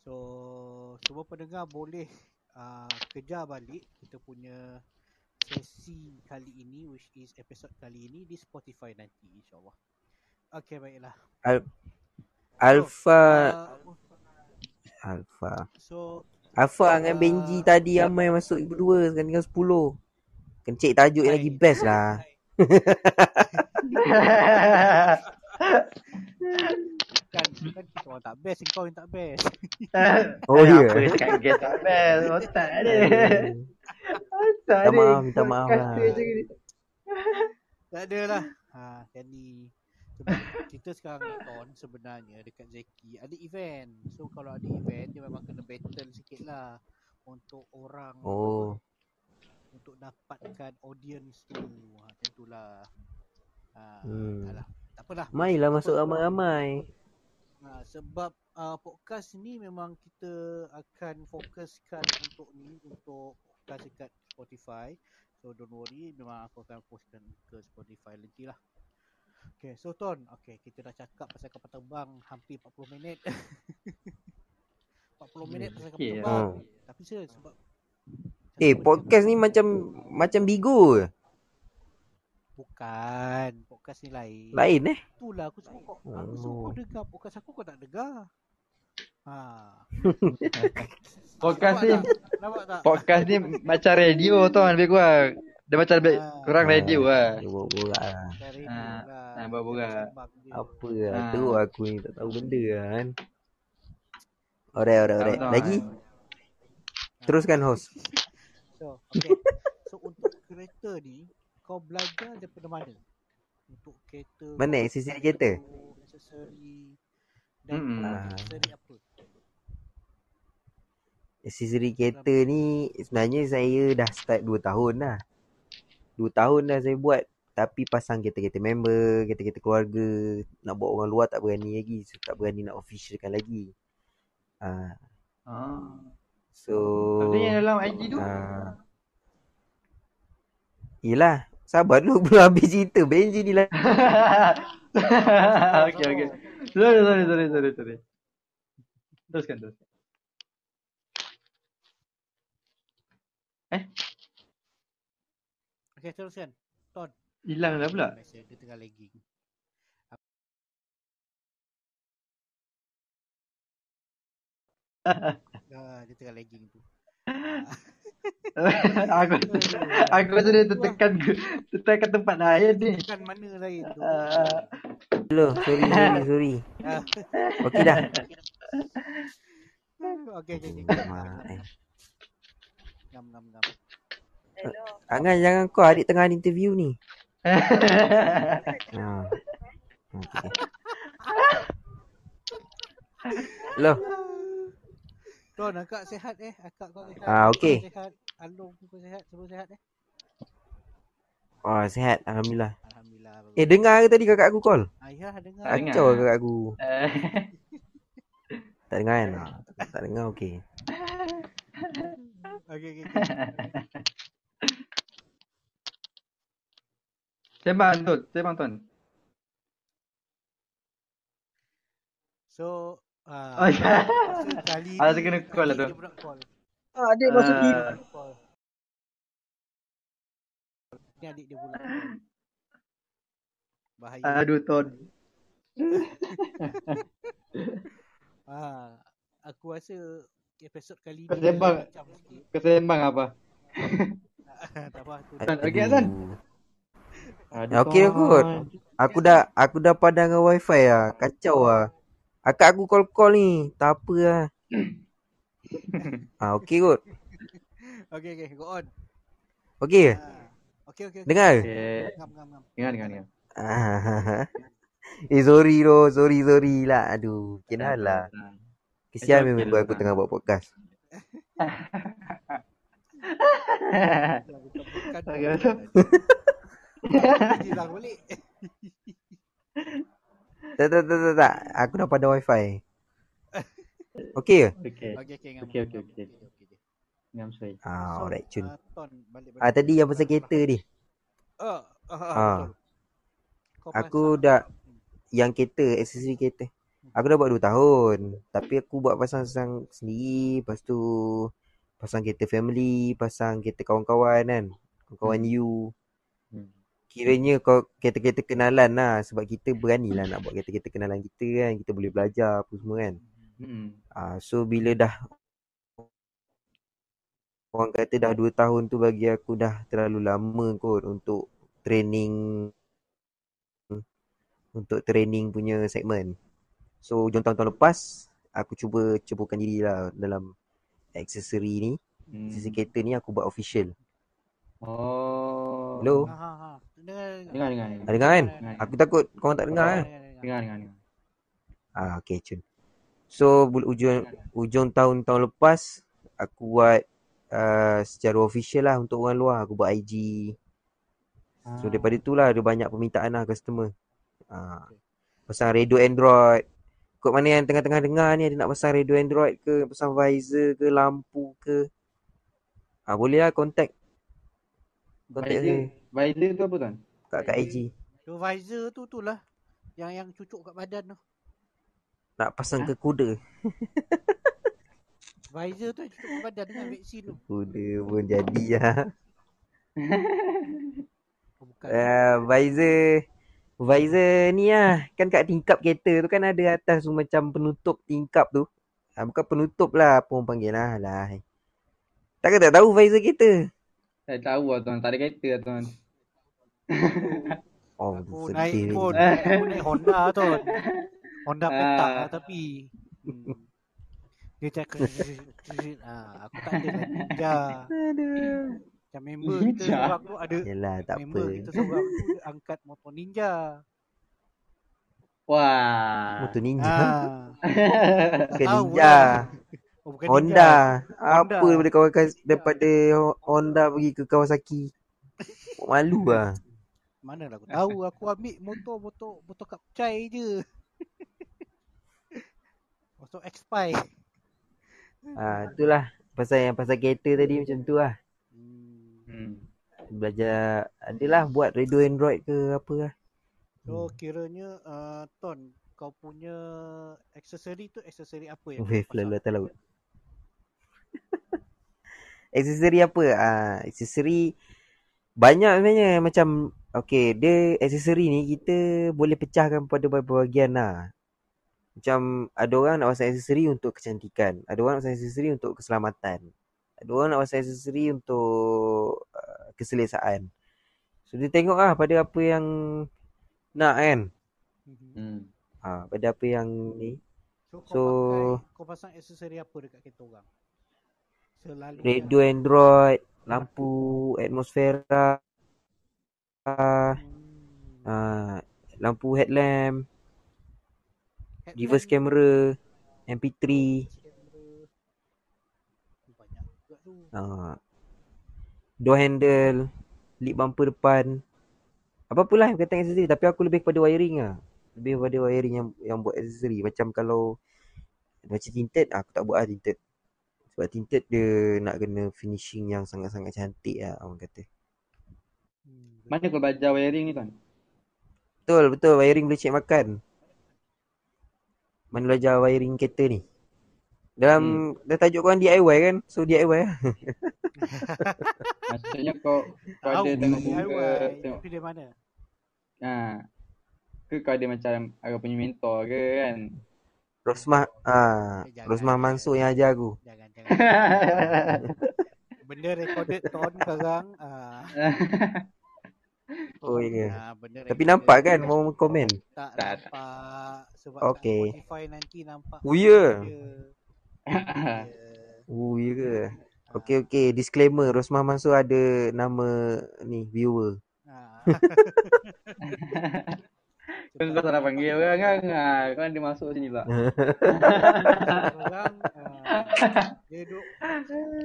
So semua pendengar boleh uh, kejar balik kita punya sesi kali ini which is episode kali ini di Spotify nanti insyaallah. Okay baiklah. Alfa Uh, Alfa. so Alfa dengan Ah, Benji tadi ramai masuk berdua sekarang tinggal 10. Kencik tajuk yang lagi best lah. kan kan kita orang tak best kau yang tak best. Oh ya. Apa sekarang get tak best. Otak dia. Otak dia. maaf, minta maaf lah. Tak ada lah. Ha ni sebab kita sekarang ni Ton sebenarnya dekat Zeki ada event. So kalau ada event dia memang kena battle sikit lah untuk orang Oh. untuk dapatkan audience tu. Ha itulah. Ha Hmm. alah. Tak apalah. Mailah masuk ramai-ramai. Ha, sebab uh, podcast ni memang kita akan fokuskan untuk ni untuk podcast dekat Spotify. So don't worry memang aku akan postkan ke Spotify nanti lah. Okay, so Ton, okay, kita dah cakap pasal kapal terbang hampir 40 minit. 40 minit pasal kapal Okay terbang. lah. Tapi serius sebab Eh, podcast ni macam macam Bigo? Bukan, podcast ni lain. Lain eh? Itulah aku suruh kau. Aku suruh kau Oh. dengar podcast aku kau tak dengar. Ha. Podcast Nampak ni tak? Nampak tak? podcast ni macam radio tau lebih kurang. Dia macam lebih Ah. kurang radio lah. Dia borak lah. Ah, lah. ah, borak-borak. Sembang je. Apa lah. Ah. Teruk aku ni tak tahu benda lah kan. Alright, alright, alright. Lagi? kan. Teruskan host. So, okay. so untuk kereta ni, kau belajar daripada mana? Untuk kereta. Mana aksesori kereta? Aksesori. Dan Mm-mm. Ah. aksesori apa? Aksesori kereta ni sebenarnya saya dah start 2 tahun dah. 2 tahun dah saya buat. Tapi pasang kereta-kereta member, kereta-kereta keluarga. Nak bawa orang luar tak berani lagi. So, tak berani nak officialkan lagi. Ah, Ah. so Tapi yang dalam IG tu ah, Yelah Sabar dulu belum habis cerita Benji ni lah. okay, okay. Sorry, sorry, sorry, sorry, sorry. Teruskan, teruskan. Eh? Okay, teruskan. Ton. Hilang dah pula. Dia tengah lagging. dia tengah lagging tu. aku aku rasa dia tertekan tertekan tempat lain ni. Bukan mana lain tu. Ah. Hello, sorry, sorry, sorry. Ah. Okey dah. Okey, okey, okey. Mak, eh. Ngam, ngam, ngam. Angan jangan kau adik tengah interview ni. Ha. Okey. Hello. Ton, akak sihat eh. Akak kau sihat. Ah, okey. Kau Sihat. Alung kau sihat. Semua sihat eh. Oh, sihat alhamdulillah. Alhamdulillah. Eh dengar ke tadi kakak aku call? Ayah dengar. Ah, dengar. Kacau kakak aku. Eh, Tak dengar kan? Ah, Tak dengar okey. Okey, okey. okey. Sembang tu, sembang tuan. So, ah, Oh, ya. so kali Ah, ni saya kena call lah tu. dia call. Ah, adik masuk Ah. team. Call. Ni adik dia pula. Bahaya. Aduh ton. Ah, aku rasa episod kali ni sembang. macam sikit. Kau sembang apa? tak apa aku okey? Aduh. Okey kot. Aku dah aku dah padang dengan wifi ah. Kacau ah. Akak aku call-call ni. Tak apa ah. ah, okey kot. Okey okey go on. Okey. Ah. Okey okey. okey. Dengar. Okay. Ngam ngam ngam. Dengar, dengar, dengar. Ah. eh sorry doh, sorry sorry lah. Aduh, kena lah. Kesian member aku okey. tengah buat podcast. Bukan bukan. betul. Hilang balik. Tak tak tak tak, tak. Aku dah padang wifi. Okey ke? Okey. Okey okey. Okey, okey, ngam, okey. Ngam. Ah, So, alright cun. ah, Ton balik Ah tadi yang pasal kereta ni. Ah, ah, ah, Ah. betul. Kau Aku pasang- dah yang kereta, aksesori kereta. Aku dah buat 2 tahun. Tapi aku buat pasang-pasang sendiri. Lepas tu pasang kereta family, pasang kereta kawan-kawan kan. Kawan-kawan Hmm. you. Kiranya kau kereta-kereta kenalan lah. Sebab kita berani lah nak buat kereta-kereta kenalan kita kan. Kita boleh belajar apa semua kan. Hmm. Ah, so bila dah orang kata dah 2 tahun tu bagi aku dah terlalu lama kot untuk training untuk training punya segmen. So hujung tahun-tahun lepas aku cuba ceburkan diri lah dalam aksesori ni. Hmm. Aksesori kereta ni aku buat official. Oh. Hello? Ha ha ha. Dengar Dengar, dengar, dengar. Ah, dengar kan? Dengar, Aku takut korang tak dengar kan? dengar, dengar. dengar. Ah, okay cun. So bul- ujung ujung tahun-tahun lepas aku buat uh, secara official lah untuk orang luar. Aku buat IG. So Ah. daripada tu lah ada banyak permintaan lah customer. Ah, pasang radio Android. Kod mana yang tengah-tengah dengar ni ada nak pasang radio Android ke, pasang visor ke, lampu ke. Ah boleh lah contact. Contact Visor, visor tu apa tuan? kat, kat IG. Tu visor tu tu lah. Yang yang cucuk kat badan tu. Nak pasang ke kuda. Visor tu yang cucuk kat badan dengan vaksin tu. Kuda pun jadi lah. Oh, bukan. Uh, visor visor ni lah kan kat tingkap kereta tu kan ada atas tu macam penutup tingkap tu. Ah, bukan penutup lah apa orang panggil lah. lah. Takkan tak tahu visor kereta? Saya tahu lah tuan, tak ada kereta lah tuan. Oh, Aku sedih naik ni. pun. Aku naik Honda tu. Honda petak Ah. lah tapi. Hmm. Dia cakap ah, aku tak ada lah ninja. Aduh. Macam member kita tu ada Yelah tak apa. member kita seorang tu dia angkat motor ninja. Wah. Motor ninja. Ah. Bukan tahu ninja. lah. Oh, bukan Honda. ninja. Apa Honda. daripada kawan daripada Honda pergi ke Kawasaki. Malu lah. Mana lah aku tahu aku ambil motor motor motor kapcai je. motor X5. Ah, itulah pasal yang pasal kereta tadi macam tu lah. Hmm. Belajar adalah buat radio Android ke apa lah. So kiranya uh, Ton kau punya aksesori tu aksesori apa yang Wave lalu atas laut. aksesori apa? Ah, aksesori Banyak sebenarnya macam Okay dia aksesori ni kita boleh pecahkan pada beberapa bahagian lah Macam ada orang nak pasang aksesori untuk kecantikan Ada orang nak pasang aksesori untuk keselamatan Ada orang nak pasang aksesori untuk uh, keselesaan So dia tengok lah pada apa yang nak kan. Hmm. ha, Pada apa yang ni So kau So- pakai kau pasang aksesori apa dekat kereta orang? Radio Android Lampu Atmosfera uh, Lampu headlamp Reverse camera MP3 kamera. Banyak juga tu. uh, Door handle Lip bumper depan. Apa-apalah yang kata aksesori Tapi aku lebih kepada wiring lah Lebih kepada wiring yang yang buat aksesori Macam kalau Macam tinted Aku tak buat lah tinted Sebab tinted dia nak kena finishing yang sangat-sangat cantik lah Orang kata Hmm, Mana kau belajar wiring ni kan? Betul betul wiring boleh cek makan Mana belajar wiring kereta ni Dalam Dah tajuk korang DIY kan So DIY lah Maksudnya kau kau ada tengok DIY, muka tengok. Tapi dia mana? Ha. Ke kau ada macam aku punya mentor ke kan? Rosmah ah, Eh, Rosmah. Mansur yang ajar aku Jangan jangan. benda recorded ton sekarang. Ah, Oh ya ah, Tapi nampak kan Mau komen Tak Tak. nampak sebab Okey. kat Spotify nanti nampak. Oh ya. Ha. Oh ya ke Okey okey Disclaimer Rosmah Mansur ada Nama Ni viewer Ah. Kau kau salah panggil orang kan? Ha, kau ada masuk sini pula. Orang ah, dia duk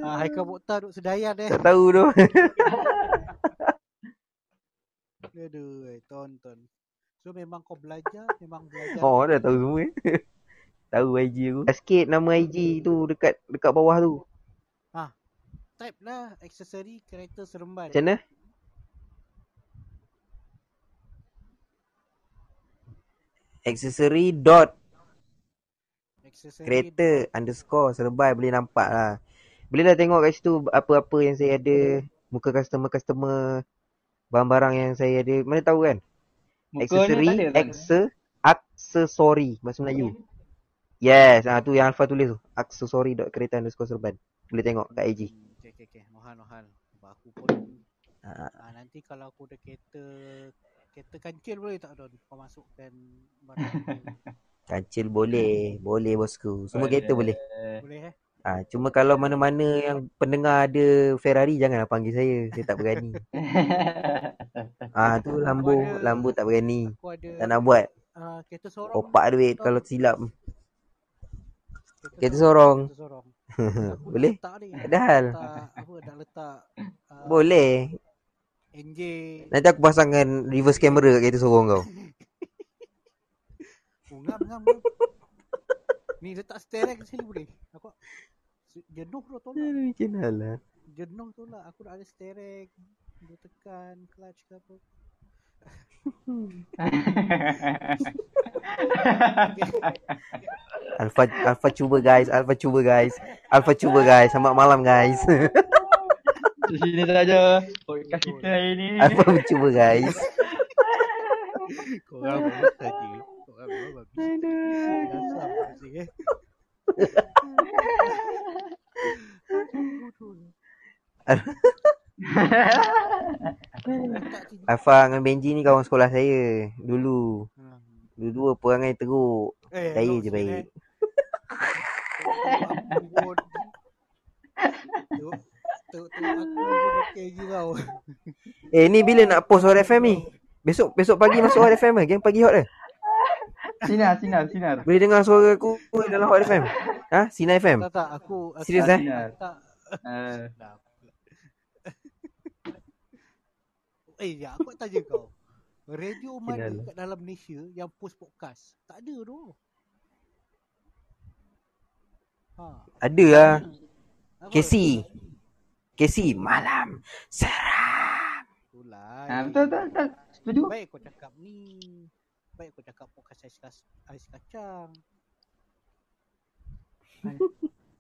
ah, Haikal Mokhtar duk sedayan eh. Tak tahu tu Aduh, eh, tonton. So memang kau belajar, memang belajar. Oh dah tahu semua eh. Tahu IG aku Sikit nama IG tu Dekat dekat bawah tu Type lah aksesori kereta seremban. Macam mana Aksesori dot kereta underscore serbai boleh nampak lah. Boleh dah tengok kat situ apa-apa yang saya ada, muka customer-customer, barang-barang yang saya ada. Mana tahu kan? Muka ada. ada. akse, aksesori bahasa Melayu. Yes, ah tu yang Alfa tulis tu. Aksesori dot kereta underscore serban. Boleh tengok kat IG. Okay, okay, okay. Nohan, aku pun Ah, ah, nanti kalau aku ada kereta kereta kancil boleh tak Don? Kau masukkan barang tu. kancil boleh, boleh bosku. Semua kereta boleh. boleh eh? Ah, cuma kalau mana-mana yang pendengar ada Ferrari janganlah panggil saya. Saya tak berani. Ah tu Lambo, ada- Lambo tak berani. Aku ada Tak nak buat. ah, kereta sorong. Opak duit kalau silap. kereta, kereta sorong. Kereta sorong. Dah Boleh? ni. Ada hal. Letak, apa dah letak ah, Boleh. NJ Nanti aku pasangkan reverse camera kat kereta sorong kau. Oh, ngam, ngam, ngam. Ni letak steering sini boleh. Aku jenuh tu tolak. Aduh, macam mana lah. Jenuh tolak. Aku nak ada steering. Dia tekan clutch ke apa. Alfa Alfa cuba guys, Alfa cuba guys. Alfa cuba guys. Selamat malam guys. Di sini saja podcast kita hari ni. Alfa cuba guys. Korang bagus saja. Korang. Dasar masing eh. Alfa dengan Benji ni kawan sekolah saya dulu. Dua-dua perangai teruk. Eh, Saya je baik. eh. Aku okey Eh ni bila nak post Hot FM ni? Besok besok pagi masuk Hot FM ke? Gang pagi Hot ke? Sinar, sinar, sinar. Boleh dengar suara aku dalam Hot FM? Ha? Sina FM? Tak tak aku aku Serius, tak- eh? Tak Uh, Dah. Eh ya aku nak tanya kau Radio mana Kenal. kat dalam Malaysia yang post podcast? Tak ada tu. Ha. Ada lah. Casey. Casey malam seram. Itulah. ha, betul, betul, betul. Setuju. Baik kau cakap ni. Baik kau cakap podcast ais, kas- ais kacang. Ais-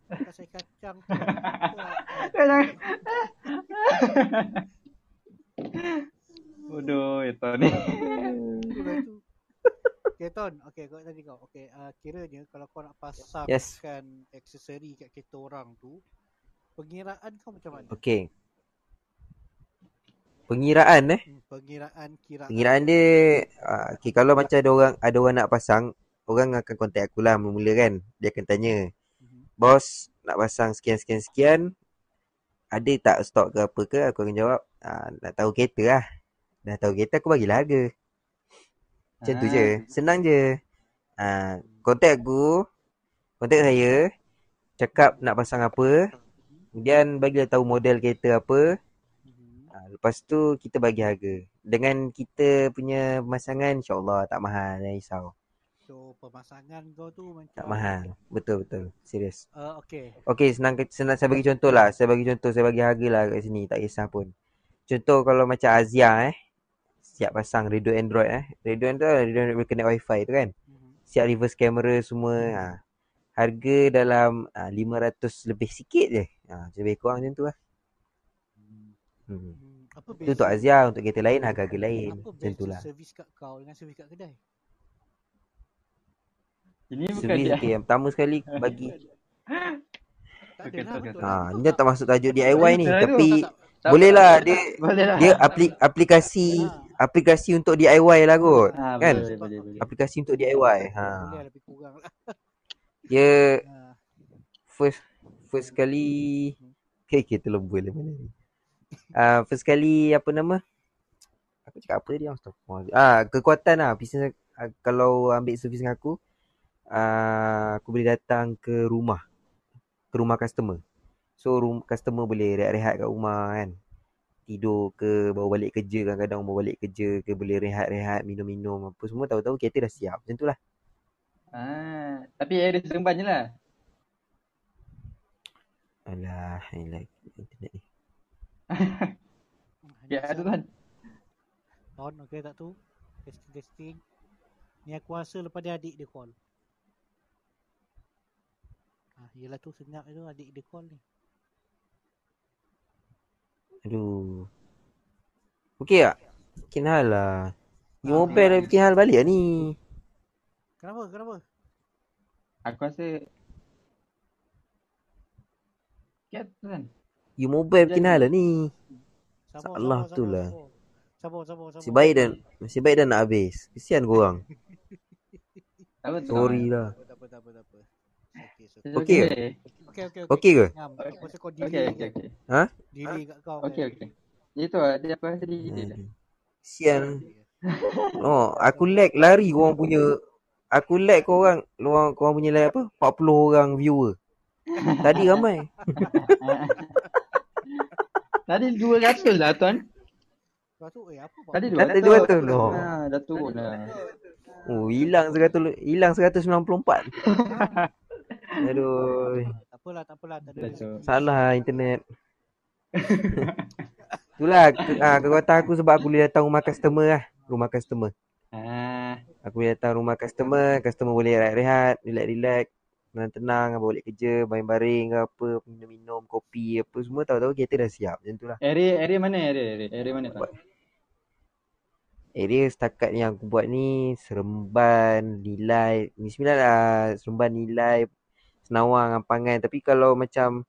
Podcast ais kacang tu. Kau jangan. Bodoh itu ni. Okay Ton, okay kau tadi kau. Okay, uh, kiranya kalau kau nak pasangkan Yes. aksesori kat kereta orang tu, pengiraan kau macam mana? Okay. Pengiraan eh. Hmm, pengiraan kiraan. Pengiraan dia uh, okay, kalau macam ada orang ada orang nak pasang, orang akan kontak aku lah mula-mula kan. Dia akan tanya, Mhm. "Bos, nak pasang sekian sekian sekian, ada tak stok ke apa ke?" Aku akan jawab, ah, "Nak tahu kereta lah." Dah tahu kereta aku bagilah harga. Macam tu Ah. je. Senang je. Ah, kontak aku, kontak saya, cakap nak pasang apa, kemudian bagilah tahu model kereta apa, Mhm. Ha, lepas tu kita bagi harga. Dengan kita punya pemasangan insya-Allah tak mahal, jangan risau. So, pemasangan kau tu macam Tak mahal. Betul betul. Serius. Uh, okay. Okey, senang senang saya bagi contoh lah. Saya bagi contoh, saya bagi harga lah kat sini, tak kisah pun. Contoh kalau macam Azia eh, siap pasang radio Android eh. Radio Android, radio Android boleh connect wifi tu kan. Mhm. Siap reverse camera semua. Ha. Harga dalam ha, 500 lebih sikit je. Ha, lebih kurang macam tu lah. Hmm. Hmm, apa Itu untuk Azia, untuk kereta lain harga-harga lain. Apa Macam tu lah. servis kat kau dengan servis kat kedai? Ini bukan Servis dia. okay. Yang pertama sekali bagi Tak ada lah, betul, ha, lah. ni tak masuk tajuk DIY ni Betul, tapi Tak, Tak boleh apa. lah dia Boleh lah. dia aplik, aplikasi aplikasi untuk DIY lah kot. Ah, kan? Boleh, boleh, boleh. Aplikasi untuk DIY. tak, Ha. boleh lebih kurang lah. Dia Ha. first first kali okay, kita lembul lah mana ni. Ah first kali apa nama? Aku cakap apa? Astagfirullah. Ah kekuatan lah bisnes ah, kalau ambil servis dengan aku ah aku boleh datang ke rumah ke rumah customer. So room, customer boleh rehat-rehat kat rumah kan. Tidur ke bawa balik kerja kadang-kadang bawa balik kerja ke boleh rehat-rehat minum-minum apa semua tahu-tahu kereta dah siap. Macam tu lah. Ah, tapi area seremban je lah. Alah, alah internet ni. Ya, tu kan. On, okay tak tu? Testing, testing. Ni aku rasa lepas dia adik dia call. Ah, yelah tu senyap tu adik dia call ni. Aduh. Okey tak? Bikin hal lah. Ni mobile dah bikin hal balik lah ni. Kenapa? Kenapa? Aku rasa kan. You mobile hal lah ni. Sabar, Salah sabar, tu sabar, lah. sabar. Sabar, sabar. Nasib baik dah, nasib baik dah nak habis. Kesian korang. Apa tu. Sorry lah. Tak apa, tak apa, tak apa. Okey. Okey. Okey, okay, okay. Okey ke? Ngam, aku rasa kau delay okey, kan? okey. Ha? Delay kat kau Okey, kan? okey. Itu lah, dia apa tadi dia. Kesian. Oh, aku lag lari korang punya. Aku lag korang. Korang, korang punya lag apa? 40 orang viewer. Tadi ramai. Tadi 200 lah tuan. Tu, eh apa? Tadi Kata 200. 200 loh. Ha, dah turun lah. Oh, hilang 100 hilang 194. Aduh. Tak apalah, tak apalah. Tak ada. Salah lah internet. Itulah ah, kekuatan aku sebab aku boleh datang rumah customer lah. Rumah customer. Ah, Aku boleh datang rumah customer. Customer boleh rehat-rehat, relax-relax. Tenang-tenang, balik kerja, baring-baring ke apa, minum-minum, kopi apa semua. Tahu-tahu kereta dah siap. Macam tu lah. area area mana area area, area mana tuan? Area setakat yang aku buat ni Seremban, Nilai Ni sembilan lah Seremban, Nilai Senawang, Ampangan Tapi kalau macam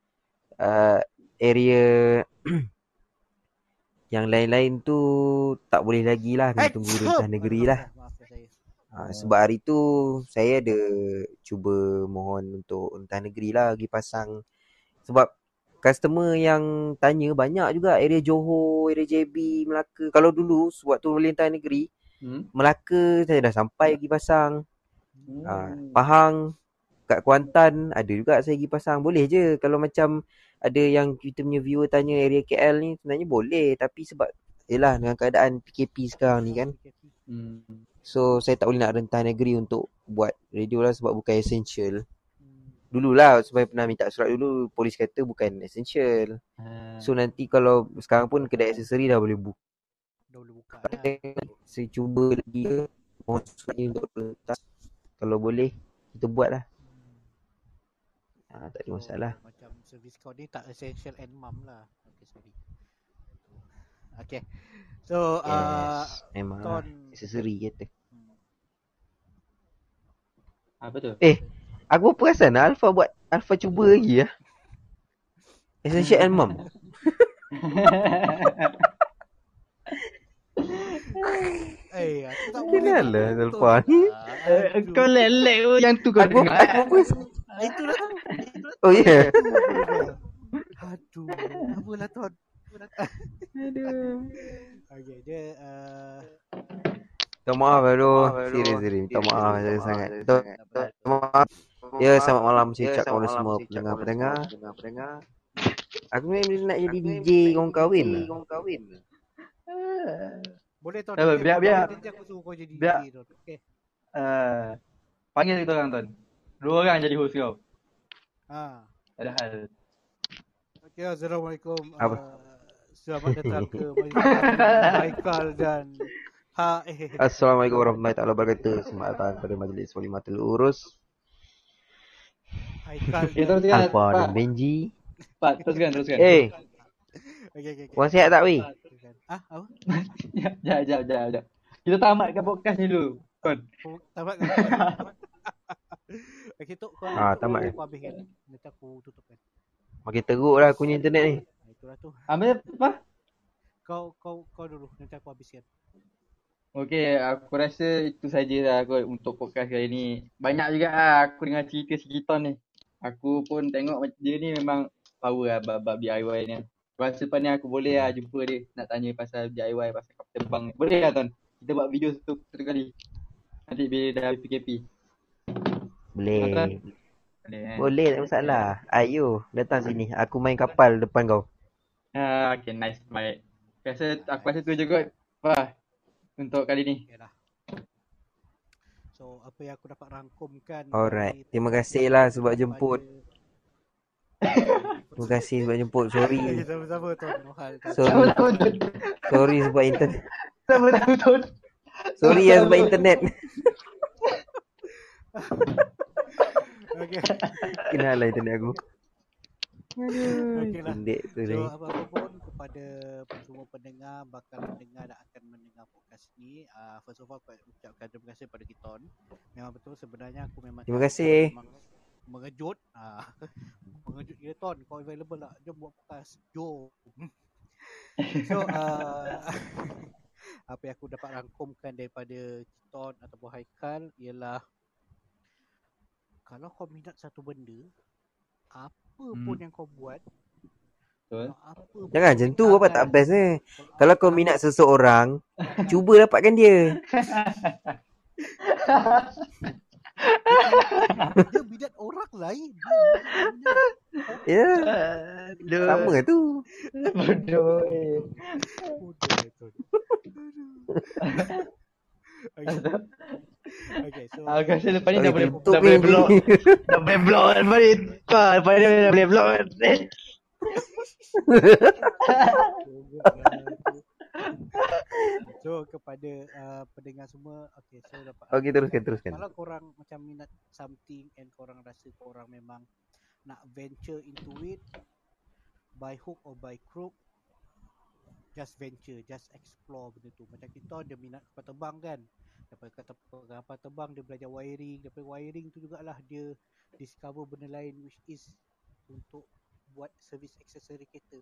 uh, Area Yang lain-lain tu Tak boleh lagi lah Kena tunggu rentah negeri lah. Ha, Sebab hari tu Saya ada Cuba mohon untuk rentah negeri lah Pergi pasang Sebab Customer yang tanya banyak juga area Johor, area JB, Melaka. Kalau dulu waktu melintang negeri, Hmm. Melaka saya dah sampai pergi pasang. Hmm. Ha, Pahang, kat Kuantan ada juga saya pergi pasang. Boleh je kalau macam ada yang kita punya viewer tanya area KL ni sebenarnya boleh tapi sebab yelah dengan keadaan PKP sekarang ni kan. Hmm. So saya tak boleh nak rentah negeri untuk buat radio lah sebab bukan essential. Hmm. Dululah sebab pernah minta surat dulu polis kata bukan essential. Ah, So nanti kalau sekarang pun kedai aksesori dah boleh buka. Dah boleh buka dah. Saya cuba lagi ke mohon surat ni untuk rentas. Kalau boleh kita buat lah. Ha, tak ada masalah. Macam servis kau ni tak essential and mum lah. Okay, sorry. Okay. So, uh, Yes. Memang lah. Ton. Accessory kata. Apa tu? Eh, aku perasan Alpha buat Alpha cuba lagi lah. Essential and Mom. Eh, aku tak Kenal boleh. lah betul. Alpha ni. Eh, Kau lelek pun yang tu kau Aku dengar. aku perasan. Itu lah tu. Itu lah Oh ya. Yeah. tu. Aduh. Apalah Ton. Aduh. Okay, dia uh, Minta maaf aduh. Serius serius. Minta maaf saya sangat. Minta maaf. Ya, selamat malam saya ucap kepada semua pendengar-pendengar. Aku ni nak jadi DJ orang kahwin boleh Ton. Eh, biar- biar- Nanti aku suruh kau jadi biar- DJ. Uh, panggil kita orang Ton. Dua orang jadi host kau. Ha. Ada hal. Okay, Assalamualaikum. Apa? Uh, selamat datang ke Haikal dan Ha eh. Assalamualaikum warahmatullahi taala wabarakatuh. Selamat datang kepada majlis Walimatul Urus. Haikal. Okay, dan- teruskan. Dan Pak. Benji. Pak, teruskan, teruskan. Eh, Okay, okay, okay. sihat tak weh? Ah, apa? Jap, jap, jap, jap. Kita tamatkan podcast ni dulu. Kon. Tamat kan? okay, Tok, kau Ah, Tok, tamat Aku habiskan. Nanti aku tutupkan. Makin teruk lah aku punya internet ni. Ah, itulah tu. Ambil apa? Kau kau kau dulu. Nanti aku habiskan. Okey, aku rasa itu sajalah kot untuk podcast kali ni. Banyak juga lah aku dengar cerita si Giton ni. Aku pun tengok dia ni memang power lah bab-bab DIY ni. Aku rasa ni aku boleh lah jumpa dia nak tanya pasal DIY, pasal kapal terbang ni. Boleh lah Ton? Kita buat video satu, satu kali. Nanti bila dah PKP. Boleh. Boleh eh? Boleh tak masalah. Ayo, datang sini. Aku main kapal depan kau. Ah, okay, nice. Baik. Aku rasa, aku rasa tu je kot. Wah, untuk kali ni. Okay lah. So, apa yang aku dapat rangkumkan Alright. Terima kasih lah sebab jemput. Terima kasih sebab jemput. Sorry. sama-sama Tuan Nohal. Sorry. Sorry sebab internet. Sama tahu Ton. Sorry lah sebab internet. Okay. Kenal lah internet aku. Okay lah. Pendek tu ni. So apa-apa pun kepada semua pendengar bakal mendengar dan akan mendengar podcast ni. Uh, first of all aku ucapkan terima kasih pada Kiton. Memang betul sebenarnya aku memang Terima kasih. memang mengejut. Uh, mengejut dia Ton. Kau available tak? Jom buat podcast. Jom. so uh, apa yang aku dapat rangkumkan daripada Kiton ataupun Haikal ialah kalau kau minat satu benda apa pun Hmm. yang kau buat Betul. apa Jangan macam tu apa tak best ni. Kalau kau apa- minat seseorang, cuba dapatkan dia. dia minat orang lain Ya, Aduh. sama tu. Bodoh. eh. bodoh okay. okay so Aku rasa lepas ni Okay, dah boleh dah boleh blog. Dah boleh blog kan lepas ni. Lepas ni dah boleh blog kan. so kepada uh, pendengar semua okay so dapat Okey, teruskan, teruskan. kalau korang macam minat something and korang rasa korang memang nak venture into it by hook or by crook just venture just explore benda tu macam kita ada minat kapal terbang kan dapat kata kapal terbang dia belajar wiring. Daripada wiring tu jugalah dia discover benda lain which is untuk buat service accessory kereta.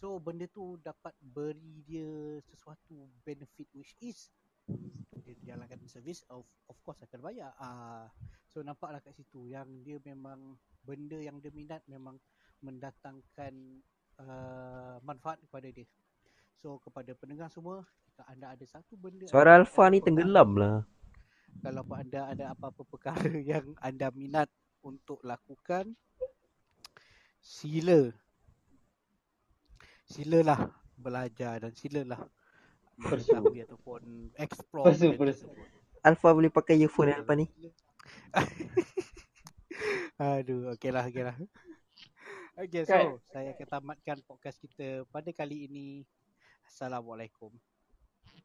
So benda tu dapat beri dia sesuatu benefit which is dia jalankan servis of of course akan bayar. Ah so nampaklah kat situ. Yang dia memang benda yang dia minat memang mendatangkan uh, manfaat kepada dia. So kepada pendengar semua jika anda ada satu benda Suara Alfa ni tenggelam lah. kalau anda ada apa-apa perkara yang anda minat untuk lakukan sila silalah belajar dan silalah mengetahui ataupun explore Persu, persu. Alfa boleh pakai earphone depan ni. Aduh, okey lah, okey lah. Okay, Kan? so saya akan tamatkan podcast kita pada kali ini. Assalamualaikum.